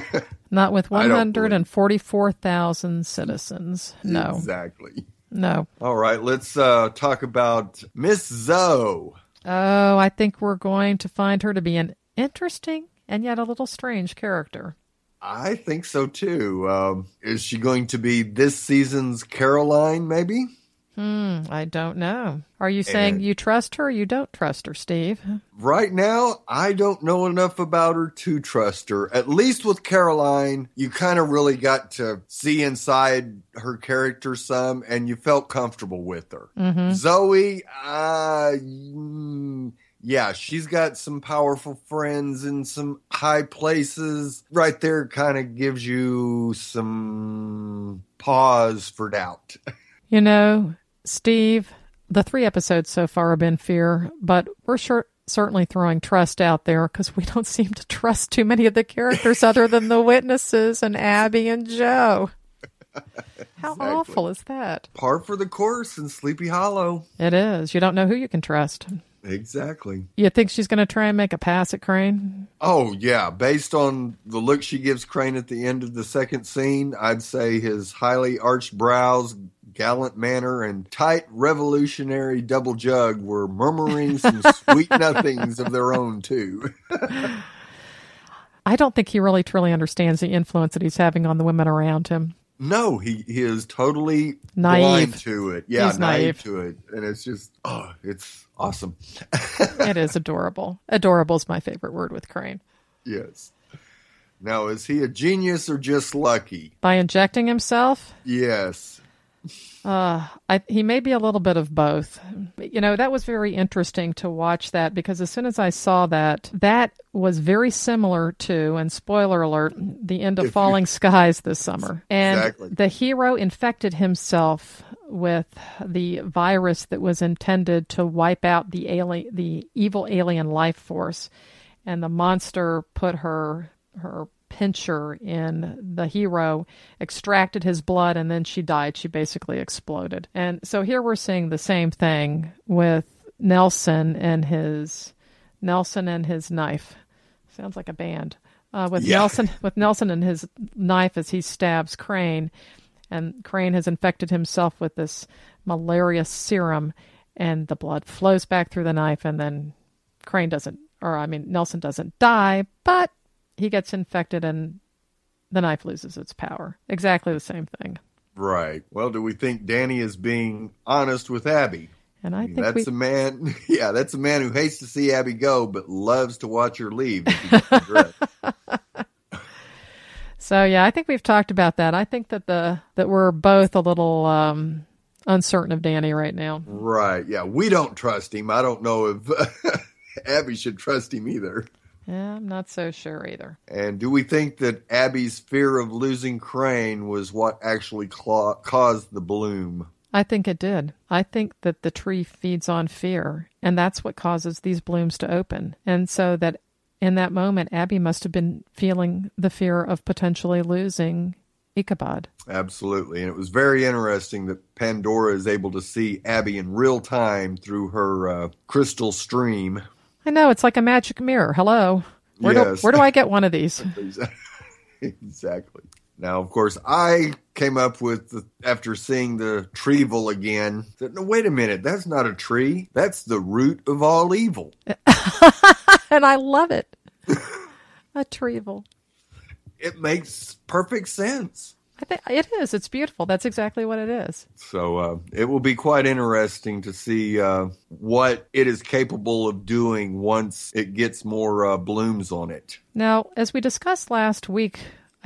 Speaker 3: Not with
Speaker 2: I don't believe-
Speaker 3: 144,000 citizens. No,
Speaker 2: Exactly.
Speaker 3: No.
Speaker 2: All right, let's uh, talk about Miss Zoe.
Speaker 3: Oh, I think we're going to find her to be an interesting and yet a little strange character.
Speaker 2: I think so too. Um, is she going to be this season's Caroline, maybe?
Speaker 3: Hmm, I don't know. Are you saying
Speaker 2: And-
Speaker 3: you trust her or you don't trust her, Steve?
Speaker 2: Right now, I don't know enough about her to trust her. At least with Caroline, you kind of really got to see inside her character some, and you felt comfortable with her.
Speaker 3: Mm-hmm.
Speaker 2: Zoe, uh, mm, yeah, she's got some powerful friends in some high places. Right there kind of gives you some pause for doubt.
Speaker 3: You know, Steve, the three episodes so far have been fear, but we're sure, certainly throwing trust out there because we don't seem to trust too many of the characters other than the witnesses and Abby and Joe. How
Speaker 2: Exactly.
Speaker 3: awful is that?
Speaker 2: Par for the course in Sleepy Hollow.
Speaker 3: It is. You don't know who you can trust.
Speaker 2: Exactly.
Speaker 3: You think she's going to try and make a pass at Crane?
Speaker 2: Oh yeah, based on the look she gives Crane at the end of the second scene, I'd say his highly arched brows, gallant manner, and tight revolutionary double jug were murmuring some sweet nothings of their own too.
Speaker 3: I don't think he really truly understands the influence that he's having on the women around him.
Speaker 2: No, he, he is totally
Speaker 3: Naive.
Speaker 2: blind to it. Yeah, naive.
Speaker 3: naive.
Speaker 2: to it, and it's just oh, it's awesome.
Speaker 3: It is adorable. Adorable is my favorite word with Crane.
Speaker 2: Yes. Now, is he a genius or just lucky?
Speaker 3: By injecting himself,
Speaker 2: Yes.
Speaker 3: Uh, I, he may be a little bit of both. You know, that was very interesting to watch that because as soon as I saw that, that was very similar to, and spoiler alert, the end of Falling Skies this summer. And
Speaker 2: Exactly.
Speaker 3: the hero infected himself with the virus that was intended to wipe out the alien, the evil alien life force, and the monster put her her pincher in the hero, extracted his blood, and then she died. She basically exploded. And so here we're seeing the same thing with Nelson and his Nelson and his knife. Sounds like a band. Uh, with
Speaker 2: Yeah.
Speaker 3: Nelson with Nelson and his knife as he stabs Crane, and Crane has infected himself with this malaria serum, and the blood flows back through the knife, and then Crane doesn't, or I mean Nelson doesn't die, but he gets infected and the knife loses its power. Exactly the same thing.
Speaker 2: Right. Well, do we think Danny is being honest with Abby?
Speaker 3: And I think
Speaker 2: that's
Speaker 3: we
Speaker 2: a man. Yeah, that's a man who hates to see Abby go, but loves to watch her leave. if he gets the drift.
Speaker 3: So yeah, I think we've talked about that. I think that the that we're both a little um, uncertain of Danny right now.
Speaker 2: right. Yeah, we don't trust him. I don't know if Abby should trust him either.
Speaker 3: Yeah, I'm not so sure either.
Speaker 2: And do we think that Abby's fear of losing Crane was what actually cla caused the bloom?
Speaker 3: I think it did. I think that the tree feeds on fear, and that's what causes these blooms to open. And so that in that moment, Abby must have been feeling the fear of potentially losing Ichabod.
Speaker 2: Absolutely. And it was very interesting that Pandora is able to see Abby in real time through her uh, crystal stream.
Speaker 3: I know it's like a magic mirror. Hello, where do
Speaker 2: Yes.
Speaker 3: where do I get one of these?
Speaker 2: exactly. Now, of course, I came up with the, after seeing the Trevel again. That no, wait a minute, that's not a tree. That's the root of all evil.
Speaker 3: and I love it. a trevel.
Speaker 2: It makes perfect sense.
Speaker 3: I think it is. It's beautiful. That's exactly what it is.
Speaker 2: So uh, it will be quite interesting to see uh, what it is capable of doing once it gets more uh, blooms on it.
Speaker 3: Now, as we discussed last week,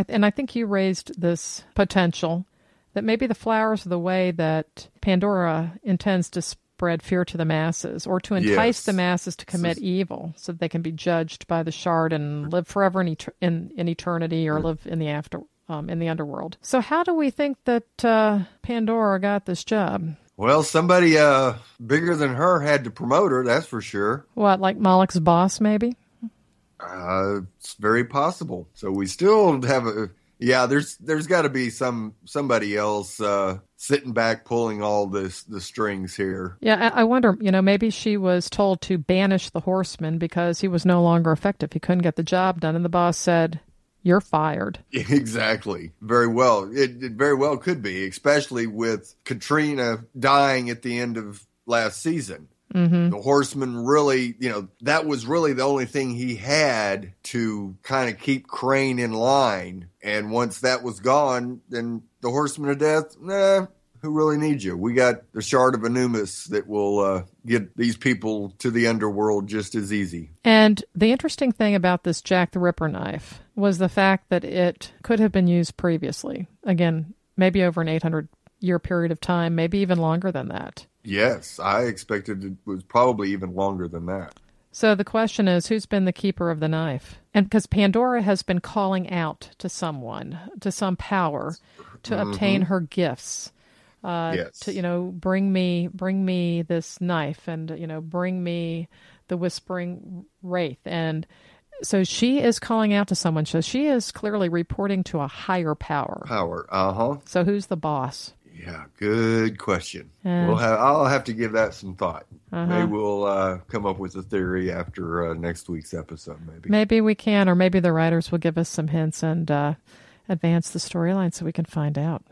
Speaker 3: and I think you raised this potential that maybe the flowers are the way that Pandora intends to spread fear to the masses or to entice
Speaker 2: Yes.
Speaker 3: the masses to commit evil so that they can be judged by the shard and live forever in, et- in, in eternity or live in the after um, in the underworld. So how do we think that uh, Pandora got this job?
Speaker 2: Well, somebody uh, bigger than her had to promote her, that's for sure.
Speaker 3: What, like Moloch's boss, maybe?
Speaker 2: Uh, it's very possible. So we still have a yeah. There's there's got to be some somebody else uh, sitting back pulling all this the strings here.
Speaker 3: Yeah, I I wonder, you know, maybe she was told to banish the horseman because he was no longer effective. He couldn't get the job done. And the boss said, you're fired.
Speaker 2: Exactly. Very well. It, it very well could be, especially with Katrina dying at the end of last season.
Speaker 3: Mm-hmm.
Speaker 2: The horseman really, you know, that was really the only thing he had to kind of keep Crane in line. And once that was gone, then the horseman of death, nah, who really needs you? We got the shard of Anubis that will uh, get these people to the underworld just as easy.
Speaker 3: And the interesting thing about this Jack the Ripper knife was the fact that it could have been used previously. Again, maybe over an 800 year period of time, maybe even longer than that.
Speaker 2: Yes, I expected it was probably even longer than that.
Speaker 3: So the question is who's been the keeper of the knife? And because Pandora has been calling out to someone, to some power, to obtain her gifts. Uh,
Speaker 2: Yes.
Speaker 3: to you know bring me bring me this knife and you know bring me the whispering wraith and so she is calling out to someone so she is clearly reporting to a higher power
Speaker 2: Power. Uh huh.
Speaker 3: so who's the boss
Speaker 2: Yeah, good question. We'll have. I'll have to give that some thought.
Speaker 3: Uh-huh.
Speaker 2: Maybe we'll uh, come up with a theory after uh, next week's episode. Maybe.
Speaker 3: maybe we can or maybe the writers will give us some hints and uh, advance the storyline so we can find out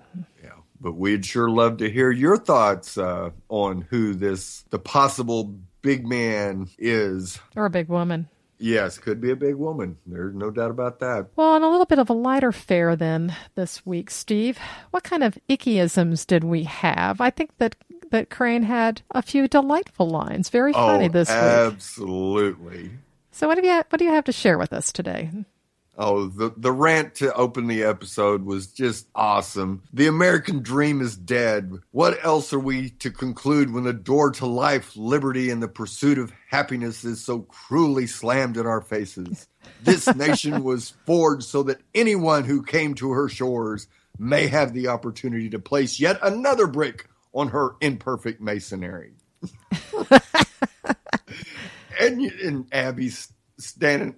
Speaker 2: but we'd sure love to hear your thoughts uh, on who this the possible big man is.
Speaker 3: or a big woman
Speaker 2: Yes, could be a big woman. There's no doubt about that.
Speaker 3: Well, on a little bit of a lighter fare then this week, Steve. What kind of ickyisms did we have? I think that that Crane had a few delightful lines, very funny
Speaker 2: oh,
Speaker 3: this week.
Speaker 2: absolutely.
Speaker 3: So what do you what do you have to share with us today?
Speaker 2: Oh, the the rant to open the episode was just awesome. The American dream is dead. What else are we to conclude when the door to life, liberty, and the pursuit of happiness is so cruelly slammed in our faces? This nation was forged so that anyone who came to her shores may have the opportunity to place yet another brick on her imperfect masonry. and, and Abby's standing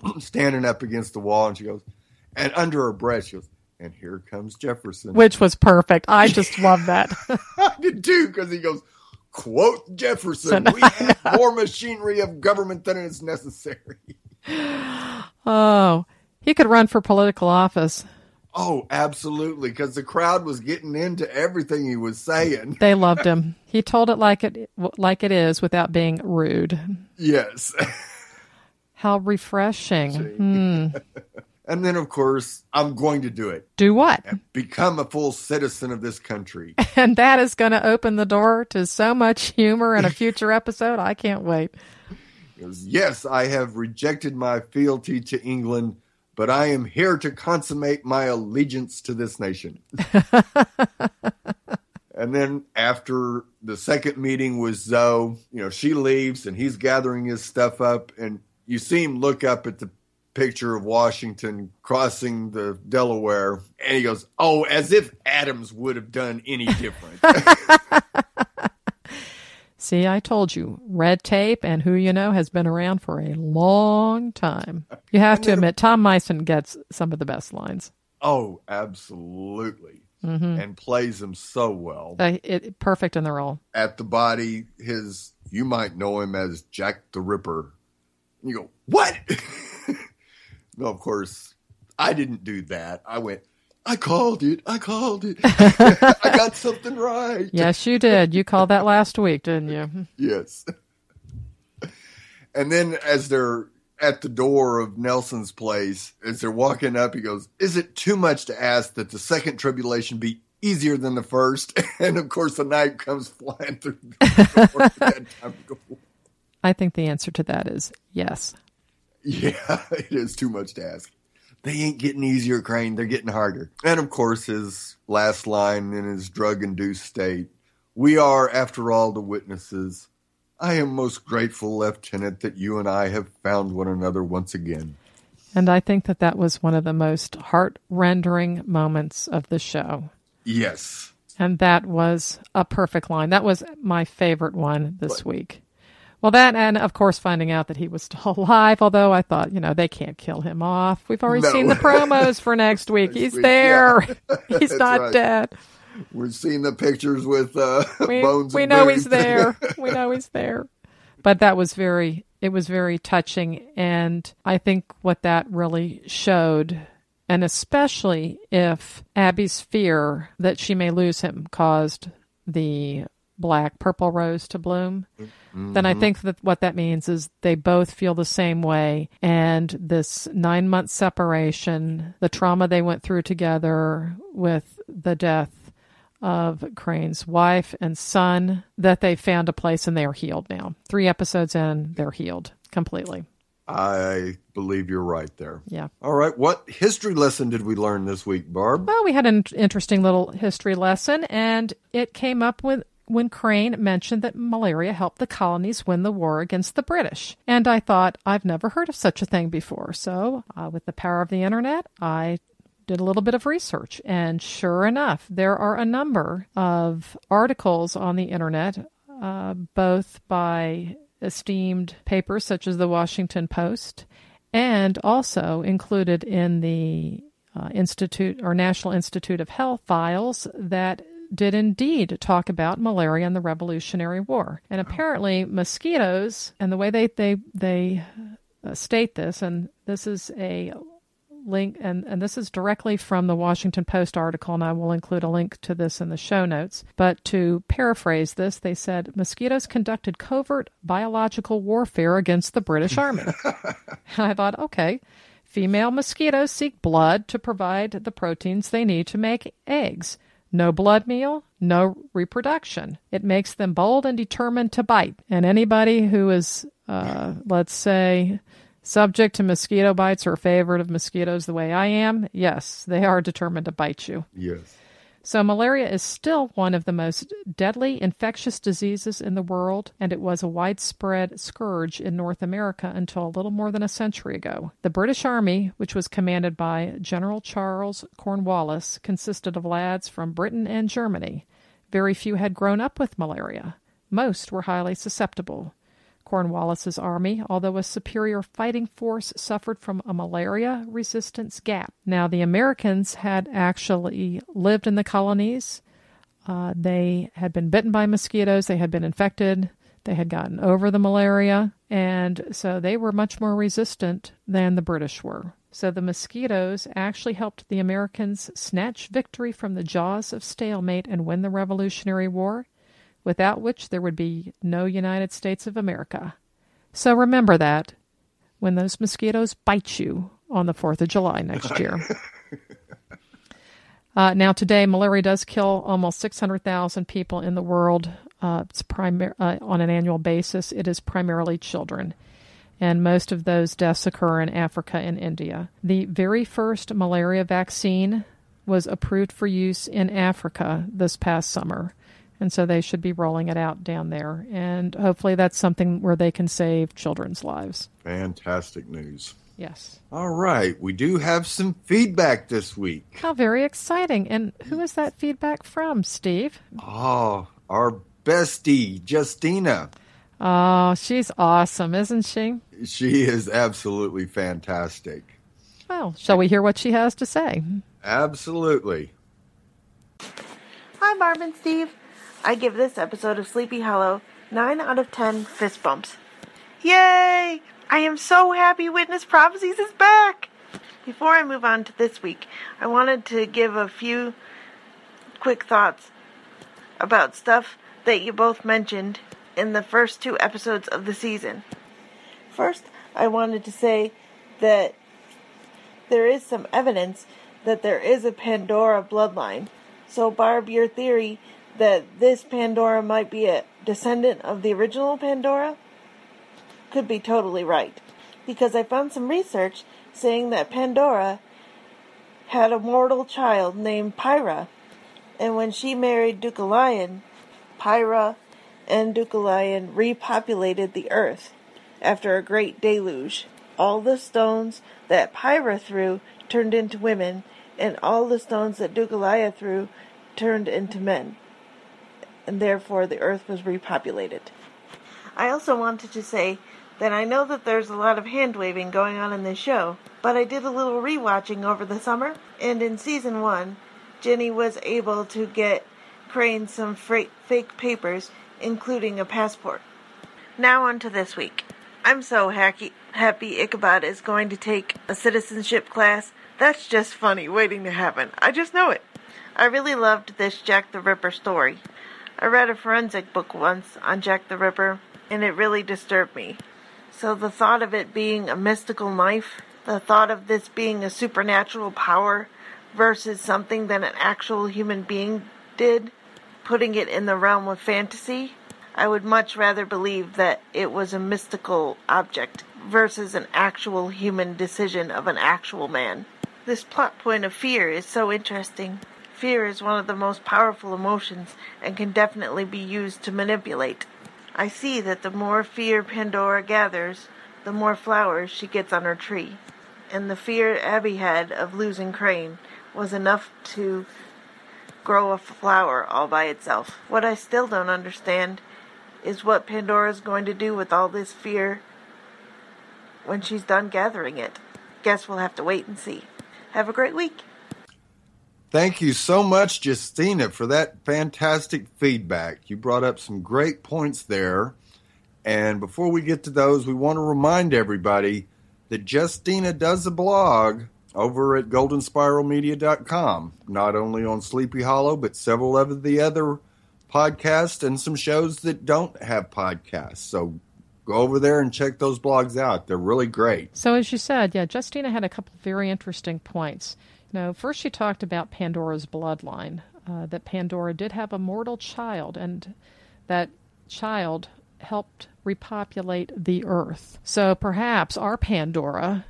Speaker 2: standing up against the wall, and she goes, and under her breath, she goes, and here comes Jefferson.
Speaker 3: Which was perfect. I just love that.
Speaker 2: I did too, because he goes, quote Jefferson, we have more machinery of government than is necessary.
Speaker 3: oh, he could run for political office.
Speaker 2: Oh, absolutely, because the crowd was getting into everything he was saying.
Speaker 3: They loved him. He told it like it like it is without being rude.
Speaker 2: Yes.
Speaker 3: How refreshing. Hmm.
Speaker 2: And then, of course, I'm going to do it.
Speaker 3: Do what?
Speaker 2: Become a full citizen of this country.
Speaker 3: And that is going to open the door to so much humor in a future episode. I can't wait.
Speaker 2: Yes, I have rejected my fealty to England, but I am here to consummate my allegiance to this nation. and then after the second meeting with Zoe, you know, she leaves and he's gathering his stuff up, and you see him look up at the picture of Washington crossing the Delaware, and he goes, Oh, as if Adams would have done any different.
Speaker 3: See, I told you, red tape and who you know has been around for a long time. You have to admit, Tom Mison gets some of the best lines.
Speaker 2: oh, absolutely. And plays them so well.
Speaker 3: Uh, it, perfect in the role.
Speaker 2: at the body his you might know him as Jack the Ripper. And you go, What? no, of course, I didn't do that. I went, I called it. I called it. I got something right.
Speaker 3: Yes, you did. You called that last week, didn't you?
Speaker 2: Yes. And then as they're at the door of Nelson's place, as they're walking up, he goes, Is it too much to ask that the second tribulation be easier than the first? And of course, the knight comes flying through the door
Speaker 3: I think the answer to that is yes.
Speaker 2: Yeah, it is too much to ask. They ain't getting easier, Crane. They're getting harder. And of course, his last line in his drug induced state We are, after all, the witnesses. I am most grateful, Lieutenant, that you and I have found one another once again.
Speaker 3: And I think that that was one of the most heart rendering moments of the show.
Speaker 2: Yes.
Speaker 3: And that was a perfect line. That was my favorite one this week. Well, that, and of course, finding out that he was still alive, although I thought, you know, they can't kill him off. We've already
Speaker 2: No.
Speaker 3: seen the promos for next week.
Speaker 2: Next
Speaker 3: He's
Speaker 2: week,
Speaker 3: there.
Speaker 2: yeah.
Speaker 3: He's
Speaker 2: That's
Speaker 3: not
Speaker 2: right.
Speaker 3: dead.
Speaker 2: We're seeing the pictures with uh,
Speaker 3: We,
Speaker 2: bones.
Speaker 3: we know he's there. We know he's there. But that was very it was very touching. And I think what that really showed, and especially if Abby's fear that she may lose him caused the black purple rose to bloom, mm-hmm. then I think that what that means is they both feel the same way. And this nine month separation, the trauma they went through together with the death of Crane's wife and son, that they found a place and they are healed now. Three episodes in, they're healed completely.
Speaker 2: I believe you're right there.
Speaker 3: Yeah.
Speaker 2: All right. What history lesson did we learn this week, Barb?
Speaker 3: Well, we had an interesting little history lesson, and it came up with when Crane mentioned that malaria helped the colonies win the war against the British. And I thought, I've never heard of such a thing before. So, uh, with the power of the internet, I did a little bit of research. And sure enough, there are a number of articles on the internet, uh, both by esteemed papers such as the Washington Post and also included in the uh, Institute or National Institute of Health files that did indeed talk about malaria and the Revolutionary War. And apparently, mosquitoes, and the way they they they uh, state this, and this is a link, and, and this is directly from the Washington Post article, and I will include a link to this in the show notes. But to paraphrase this, they said mosquitoes conducted covert biological warfare against the British Army. I thought, okay. Female mosquitoes seek blood to provide the proteins they need to make eggs. No blood meal, no reproduction. It makes them bold and determined to bite. And anybody who is, uh, let's say, subject to mosquito bites or a favorite of mosquitoes the way I am, yes, they are determined to bite you.
Speaker 2: Yes.
Speaker 3: So, malaria is still one of the most deadly infectious diseases in the world, and it was a widespread scourge in North America until a little more than a century ago. The British Army, which was commanded by General Charles Cornwallis, consisted of lads from Britain and Germany. Very few had grown up with malaria. Most were highly susceptible. Cornwallis's army, although a superior fighting force, suffered from a malaria resistance gap. Now, the Americans had actually lived in the colonies. Uh, they had been bitten by mosquitoes, they had been infected, they had gotten over the malaria, and so they were much more resistant than the British were. So the mosquitoes actually helped the Americans snatch victory from the jaws of stalemate and win the Revolutionary War without which there would be no United States of America. So remember that when those mosquitoes bite you on the 4th of July next year. uh, now, today, malaria does kill almost 600,000 people in the world. Uh, it's primar- uh, on an annual basis. It is primarily children. And most of those deaths occur in Africa and India. The very first malaria vaccine was approved for use in Africa this past summer and so they should be rolling it out down there. And hopefully, that's something where they can save children's lives.
Speaker 2: Fantastic news.
Speaker 3: Yes.
Speaker 2: All right. We do have some feedback this week.
Speaker 3: How very exciting. And who is that feedback from, Steve?
Speaker 2: Oh, our bestie, Justina.
Speaker 3: Oh, she's awesome, isn't she?
Speaker 2: She is absolutely fantastic.
Speaker 3: Well, shall we hear what she has to say?
Speaker 2: Absolutely.
Speaker 4: Hi, Barb and Steve. I give this episode of Sleepy Hollow 9 out of 10 fist bumps. Yay! I am so happy Witness Prophecies is back! Before I move on to this week, I wanted to give a few quick thoughts about stuff that you both mentioned in the first two episodes of the season. First, I wanted to say that there is some evidence that there is a Pandora bloodline. So, Barb, your theory that this Pandora might be a descendant of the original Pandora could be totally right. Because I found some research saying that Pandora had a mortal child named Pyra, and when she married Deucalion, Pyra and Deucalion repopulated the earth after a great deluge. All the stones that Pyra threw turned into women, and all the stones that Deucalion threw turned into men and therefore the earth was repopulated. I also wanted to say that I know that there's a lot of hand waving going on in this show, but I did a little rewatching over the summer, and in season one, Jenny was able to get Crane some fake papers, including a passport. Now on to this week. I'm so happy, happy Ichabod is going to take a citizenship class. That's just funny waiting to happen. I just know it. I really loved this Jack the Ripper story. I read a forensic book once on Jack the Ripper, and it really disturbed me. So the thought of it being a mystical knife, the thought of this being a supernatural power versus something that an actual human being did, putting it in the realm of fantasy, I would much rather believe that it was a mystical object versus an actual human decision of an actual man. This plot point of fear is so interesting. Fear is one of the most powerful emotions and can definitely be used to manipulate. I see that the more fear Pandora gathers, the more flowers she gets on her tree. And the fear Abby had of losing Crane was enough to grow a flower all by itself. What I still don't understand is what Pandora's going to do with all this fear when she's done gathering it. Guess we'll have to wait and see. Have a great week.
Speaker 2: Thank you so much, Justina, for that fantastic feedback. You brought up some great points there. And before we get to those, we want to remind everybody that Justina does a blog over at goldenspiralmedia.com, not only on Sleepy Hollow, but several of the other podcasts and some shows that don't have podcasts. So go over there and check those blogs out. They're really great.
Speaker 3: So, as you said, yeah, Justina had a couple of very interesting points. Know, first she talked about Pandora's bloodline, uh, that Pandora did have a mortal child, and that child helped repopulate the earth. So perhaps our Pandora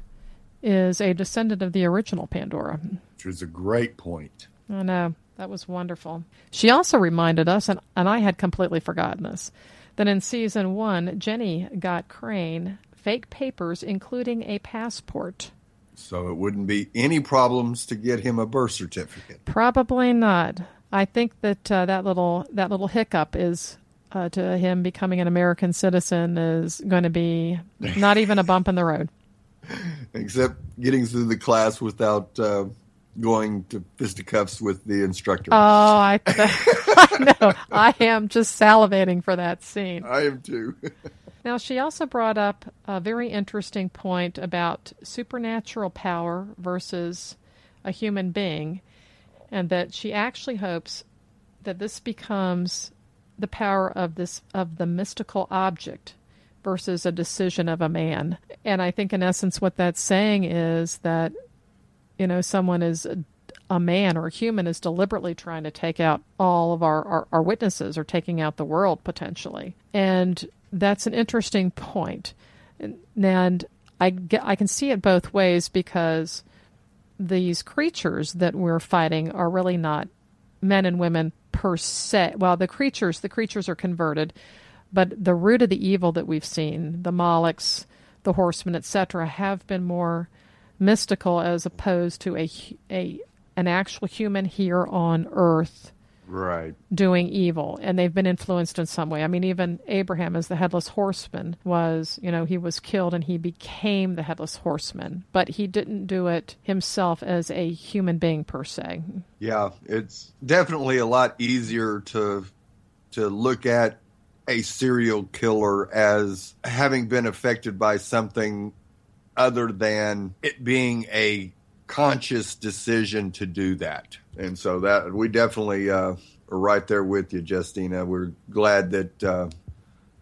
Speaker 3: is a descendant of the original Pandora.
Speaker 2: Which was a great point.
Speaker 3: I know. That was wonderful. She also reminded us, and, and I had completely forgotten this, that in season one, Jenny got Crane fake papers, including a passport.
Speaker 2: So it wouldn't be any problems to get him a birth certificate.
Speaker 3: Probably not. I think that uh, that little that little hiccup is uh, to him becoming an American citizen is going to be not even a bump in the road.
Speaker 2: Except getting through the class without uh, going to fisticuffs with the instructor.
Speaker 3: Oh, I, I know. I am just salivating for that scene.
Speaker 2: I am too.
Speaker 3: now, she also brought up a very interesting point about supernatural power versus a human being, and that she actually hopes that this becomes the power of this of the mystical object versus a decision of a man. And I think in essence what that's saying is that you know someone is a, man or a human is deliberately trying to take out all of our, our, our witnesses or taking out the world potentially. And that's an interesting point. And, and I, get, I can see it both ways because these creatures that we're fighting are really not men and women per se. Well, the creatures, the creatures are converted, but the root of the evil that we've seen, the Molochs, the horsemen, etc., have been more mystical as opposed to a a an actual human here on Earth
Speaker 2: right.
Speaker 3: doing evil and they've been influenced in some way. I mean even abraham as the headless horseman was you know he was killed and he became the headless horseman. But he didn't do it himself as a human being per se.
Speaker 2: Yeah it's definitely a lot easier to to look at a serial killer as having been affected by something other than it being a conscious decision to do that. And so that we definitely uh, are right there with you, Justina. We're glad that uh,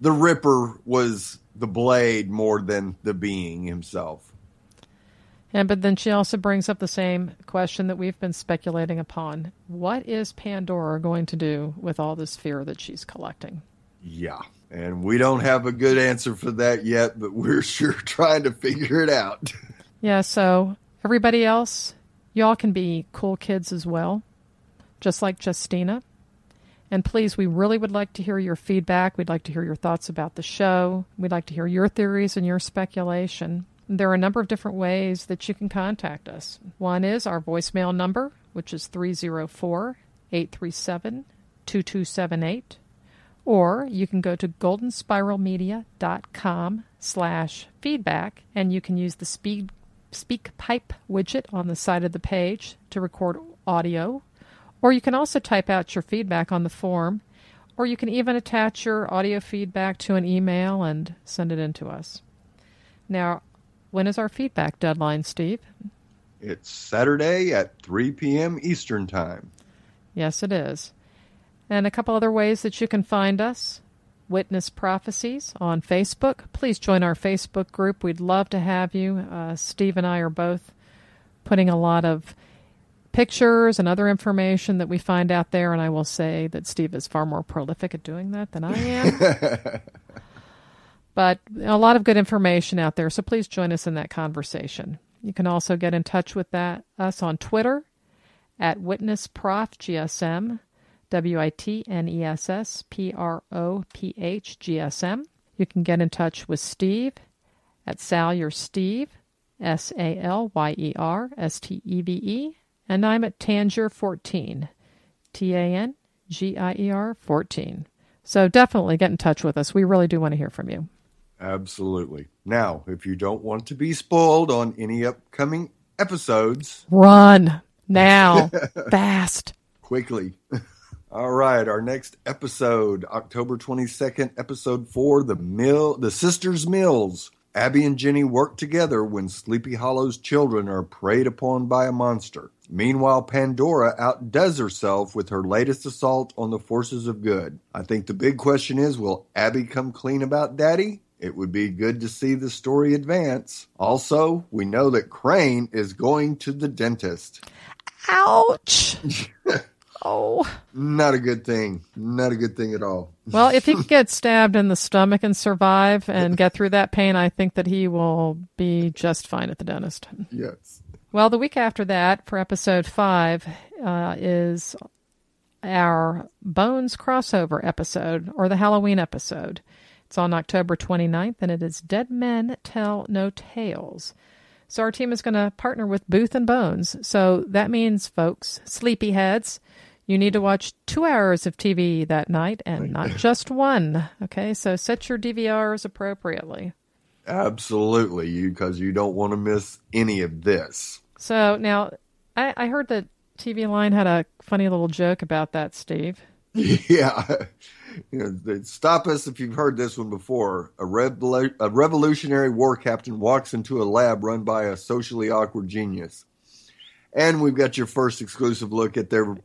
Speaker 2: the Ripper was the blade more than the being himself.
Speaker 3: And but then she also brings up the same question that we've been speculating upon. What is Pandora going to do with all this fear that she's collecting?
Speaker 2: Yeah. And we don't have a good answer for that yet, but we're sure trying to figure it out.
Speaker 3: yeah, so everybody else, y'all can be cool kids as well, just like Justina. And please, we really would like to hear your feedback. We'd like to hear your thoughts about the show. We'd like to hear your theories and your speculation. There are a number of different ways that you can contact us. One is our voicemail number, which is 304 837 2278 or you can go to goldenspiralmedia.com slash feedback and you can use the speed speak pipe widget on the side of the page to record audio or you can also type out your feedback on the form or you can even attach your audio feedback to an email and send it in to us Now, when is our feedback deadline, Steve?
Speaker 2: It's Saturday at 3 p.m. Eastern Time.
Speaker 3: Yes, it is. And a couple other ways that you can find us Witness Prophecies on Facebook. Please join our Facebook group. We'd love to have you. Uh, Steve and I are both putting a lot of pictures and other information that we find out there, and I will say that Steve is far more prolific at doing that than I am. but a lot of good information out there, so please join us in that conversation. You can also get in touch with that us on Twitter at Witness Prof GSM, W I T N E S S P R O P H G S M. You can get in touch with Steve at Salyer Steve, S A L Y E R S T E V E, and I'm at Tangier 14, T A N G I E R 14. So definitely get in touch with us. We really do want to hear from you.
Speaker 2: Absolutely. Now, if you don't want to be spoiled on any upcoming episodes,
Speaker 3: run now, fast,
Speaker 2: quickly. All right, our next episode, October 22nd, episode 4, The Mill, The Sisters Mills. Abby and Jenny work together when Sleepy Hollow's children are preyed upon by a monster. Meanwhile, Pandora outdoes herself with her latest assault on the forces of good. I think the big question is will Abby come clean about Daddy? It would be good to see the story advance. Also, we know that Crane is going to the dentist.
Speaker 3: Ouch. oh.
Speaker 2: Not a good thing. Not a good thing at all.
Speaker 3: well, if he can get stabbed in the stomach and survive and get through that pain, I think that he will be just fine at the dentist.
Speaker 2: Yes.
Speaker 3: Well, the week after that, for episode five, uh, is our Bones crossover episode or the Halloween episode. It's on October 29th, and it is Dead Men Tell No Tales. So our team is going to partner with Booth and Bones. So that means, folks, sleepyheads, you need to watch two hours of TV that night and not just one. Okay, so set your DVRs appropriately.
Speaker 2: Absolutely, you because you don't want to miss any of this.
Speaker 3: So now, I, I heard that TV Line had a funny little joke about that, Steve.
Speaker 2: Yeah. You know, stop us if you've heard this one before. A, revolu- a revolutionary war captain walks into a lab run by a socially awkward genius. And we've got your first exclusive look at their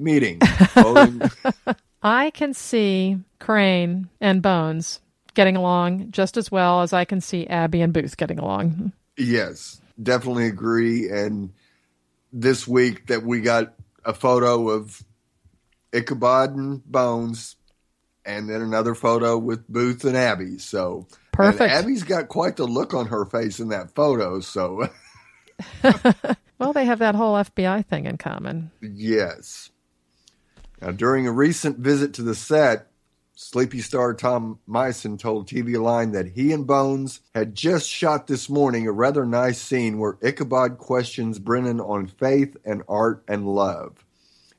Speaker 2: meeting.
Speaker 3: I can see Crane and Bones getting along just as well as I can see Abby and Booth getting along.
Speaker 2: Yes, definitely agree. And this week that we got a photo of Ichabod and Bones and then another photo with Booth and Abby. So
Speaker 3: perfect.
Speaker 2: Abby's got quite the look on her face in that photo. So,
Speaker 3: well, they have that whole FBI thing in common.
Speaker 2: Yes. Now, during a recent visit to the set, Sleepy star Tom Mison told TV Line that he and Bones had just shot this morning a rather nice scene where Ichabod questions Brennan on faith and art and love.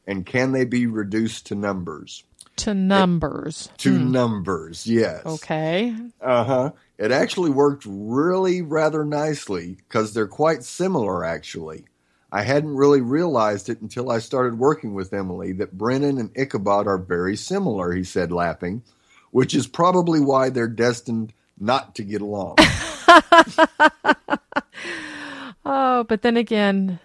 Speaker 2: And can they be reduced to numbers?
Speaker 3: to numbers.
Speaker 2: It, to hmm. numbers, yes.
Speaker 3: Okay.
Speaker 2: Uh huh. It actually worked really rather nicely because they're quite similar, actually. I hadn't really realized it until I started working with Emily that Brennan and Ichabod are very similar, he said, laughing, which is probably why they're destined not to get along.
Speaker 3: oh, but then again,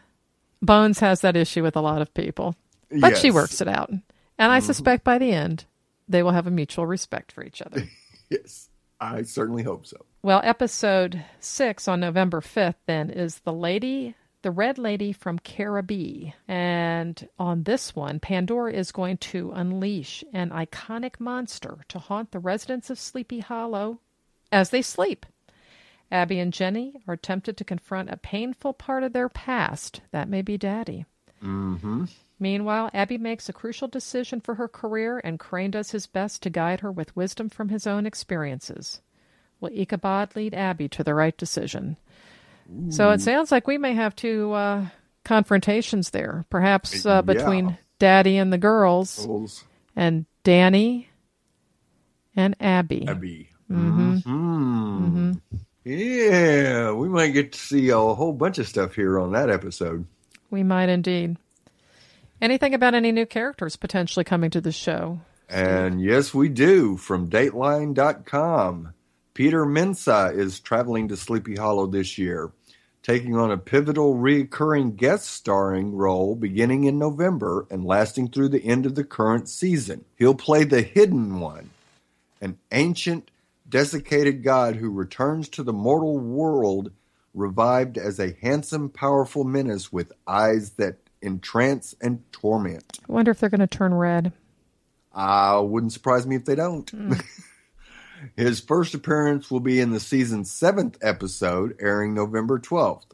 Speaker 3: Bones has that issue with a lot of people. But yes. she works it out. And I mm-hmm. suspect by the end, they will have a mutual respect for each other.
Speaker 2: yes, I certainly hope so.
Speaker 3: Well, episode six on November 5th, then, is The Lady, the Red Lady from Caribee. And on this one, Pandora is going to unleash an iconic monster to haunt the residents of Sleepy Hollow as they sleep. Abby and Jenny are tempted to confront a painful part of their past. That may be Daddy.
Speaker 2: Mm-hmm.
Speaker 3: Meanwhile, Abby makes a crucial decision for her career, and Crane does his best to guide her with wisdom from his own experiences. Will Ichabod lead Abby to the right decision? Ooh. So it sounds like we may have two uh, confrontations there, perhaps uh, between yeah. Daddy and the girls, girls, and Danny and Abby.
Speaker 2: Abby.
Speaker 3: Mm-hmm.
Speaker 2: Mm-hmm. Mm-hmm. Yeah, we might get to see a whole bunch of stuff here on that episode.
Speaker 3: We might indeed. Anything about any new characters potentially coming to the show?
Speaker 2: And yes, we do from Deadline.com. Peter Mensah is traveling to Sleepy Hollow this year, taking on a pivotal recurring guest starring role beginning in November and lasting through the end of the current season. He'll play the Hidden One, an ancient, desiccated god who returns to the mortal world revived as a handsome, powerful menace with eyes that entrance and torment.
Speaker 3: I wonder if they're going to turn red.
Speaker 2: Uh, wouldn't surprise me if they don't. His first appearance will be in the season's seventh episode, airing November 12th.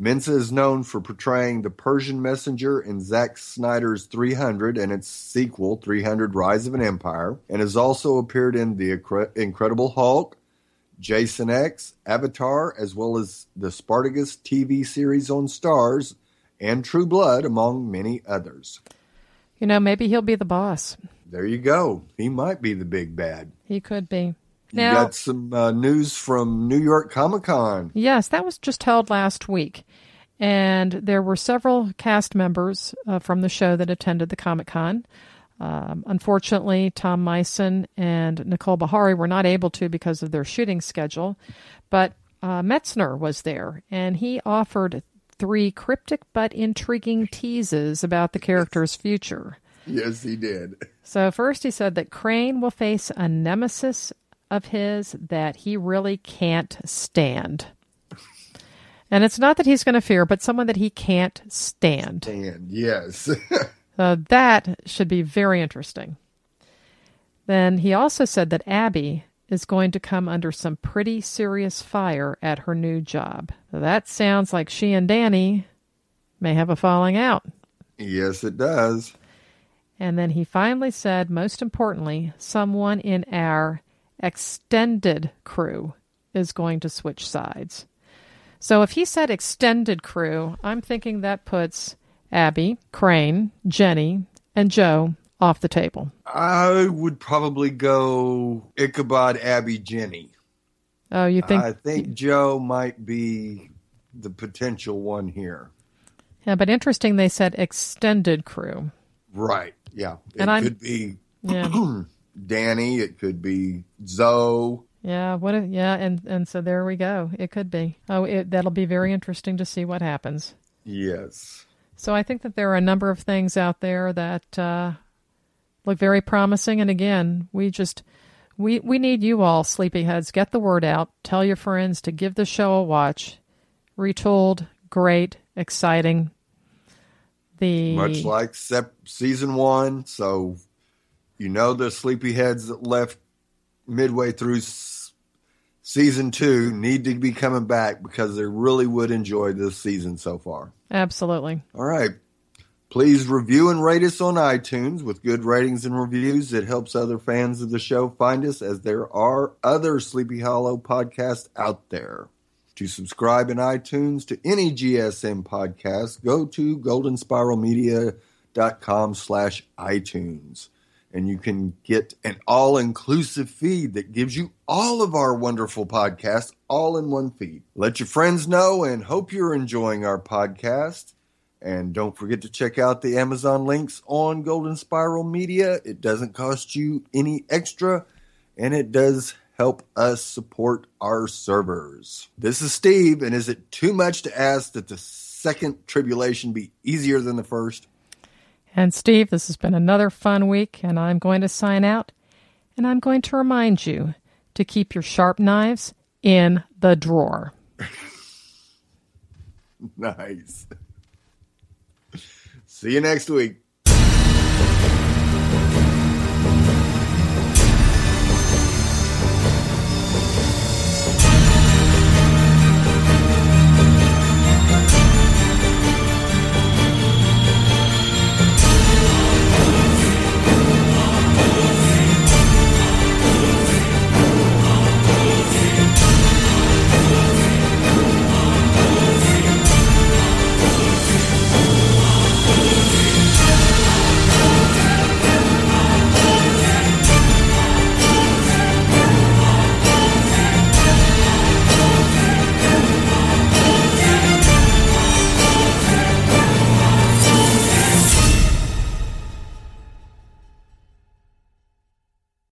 Speaker 2: Mensah is known for portraying the Persian messenger in Zack Snyder's 300 and its sequel, 300 Rise of an Empire, and has also appeared in The Incredible Hulk, Jason X, Avatar, as well as the Spartacus TV series on Starz and True Blood, among many others.
Speaker 3: You know, maybe he'll be the boss.
Speaker 2: There you go. He might be the big bad.
Speaker 3: He could be.
Speaker 2: Now, you got some uh, news from New York Comic Con.
Speaker 3: Yes, that was just held last week. And there were several cast members uh, from the show that attended the Comic Con. Um, unfortunately, Tom Mison and Nicole Beharie were not able to because of their shooting schedule, but uh, Metzner was there, and he offered three cryptic but intriguing teases about the character's future.
Speaker 2: Yes, he did.
Speaker 3: So, first, he said that Crane will face a nemesis of his that he really can't stand. And it's not that he's going to fear, but someone that he can't stand.
Speaker 2: Stand, yes.
Speaker 3: So that should be very interesting. Then he also said that Abbie is going to come under some pretty serious fire at her new job. So that sounds like she and Danny may have a falling out.
Speaker 2: Yes, it does.
Speaker 3: And then he finally said, most importantly, someone in our extended crew is going to switch sides. So if he said extended crew, I'm thinking that puts Abbie, Crane, Jenny, and Joe off the table?
Speaker 2: I would probably go Ichabod, Abbie, Jenny.
Speaker 3: Oh, you think?
Speaker 2: I think Joe might be the potential one here.
Speaker 3: Yeah, but interesting. They said extended crew.
Speaker 2: Right. Yeah. It
Speaker 3: and
Speaker 2: could be
Speaker 3: yeah.
Speaker 2: Danny. It could be Zoe.
Speaker 3: Yeah. What? A, yeah. And and so there we go. It could be. Oh, it, that'll be very interesting to see what happens.
Speaker 2: Yes.
Speaker 3: So I think that there are a number of things out there that uh, look very promising. And again, we just we we need you all, sleepyheads. Get the word out. Tell your friends to give the show a watch. Retold, great, exciting. The
Speaker 2: much like sep- season one. So you know the sleepyheads that left midway through season two need to be coming back because they really would enjoy this season so far.
Speaker 3: Absolutely.
Speaker 2: All right. Please review and rate us on iTunes with good ratings and reviews. It helps other fans of the show find us as there are other Sleepy Hollow podcasts out there. To subscribe in iTunes to any GSM podcast, go to goldenspiralmedia.com slash iTunes and you can get an all inclusive feed that gives you all of our wonderful podcasts all in one feed. Let your friends know and hope you're enjoying our podcast. And don't forget to check out the Amazon links on Golden Spiral Media. It doesn't cost you any extra and it does help us support our servers. This is Steve, and is it too much to ask that the second tribulation be easier than the first?
Speaker 3: And Steve, this has been another fun week, and I'm going to sign out. And I'm going to remind you to keep your sharp knives in the drawer.
Speaker 2: nice. See you next week.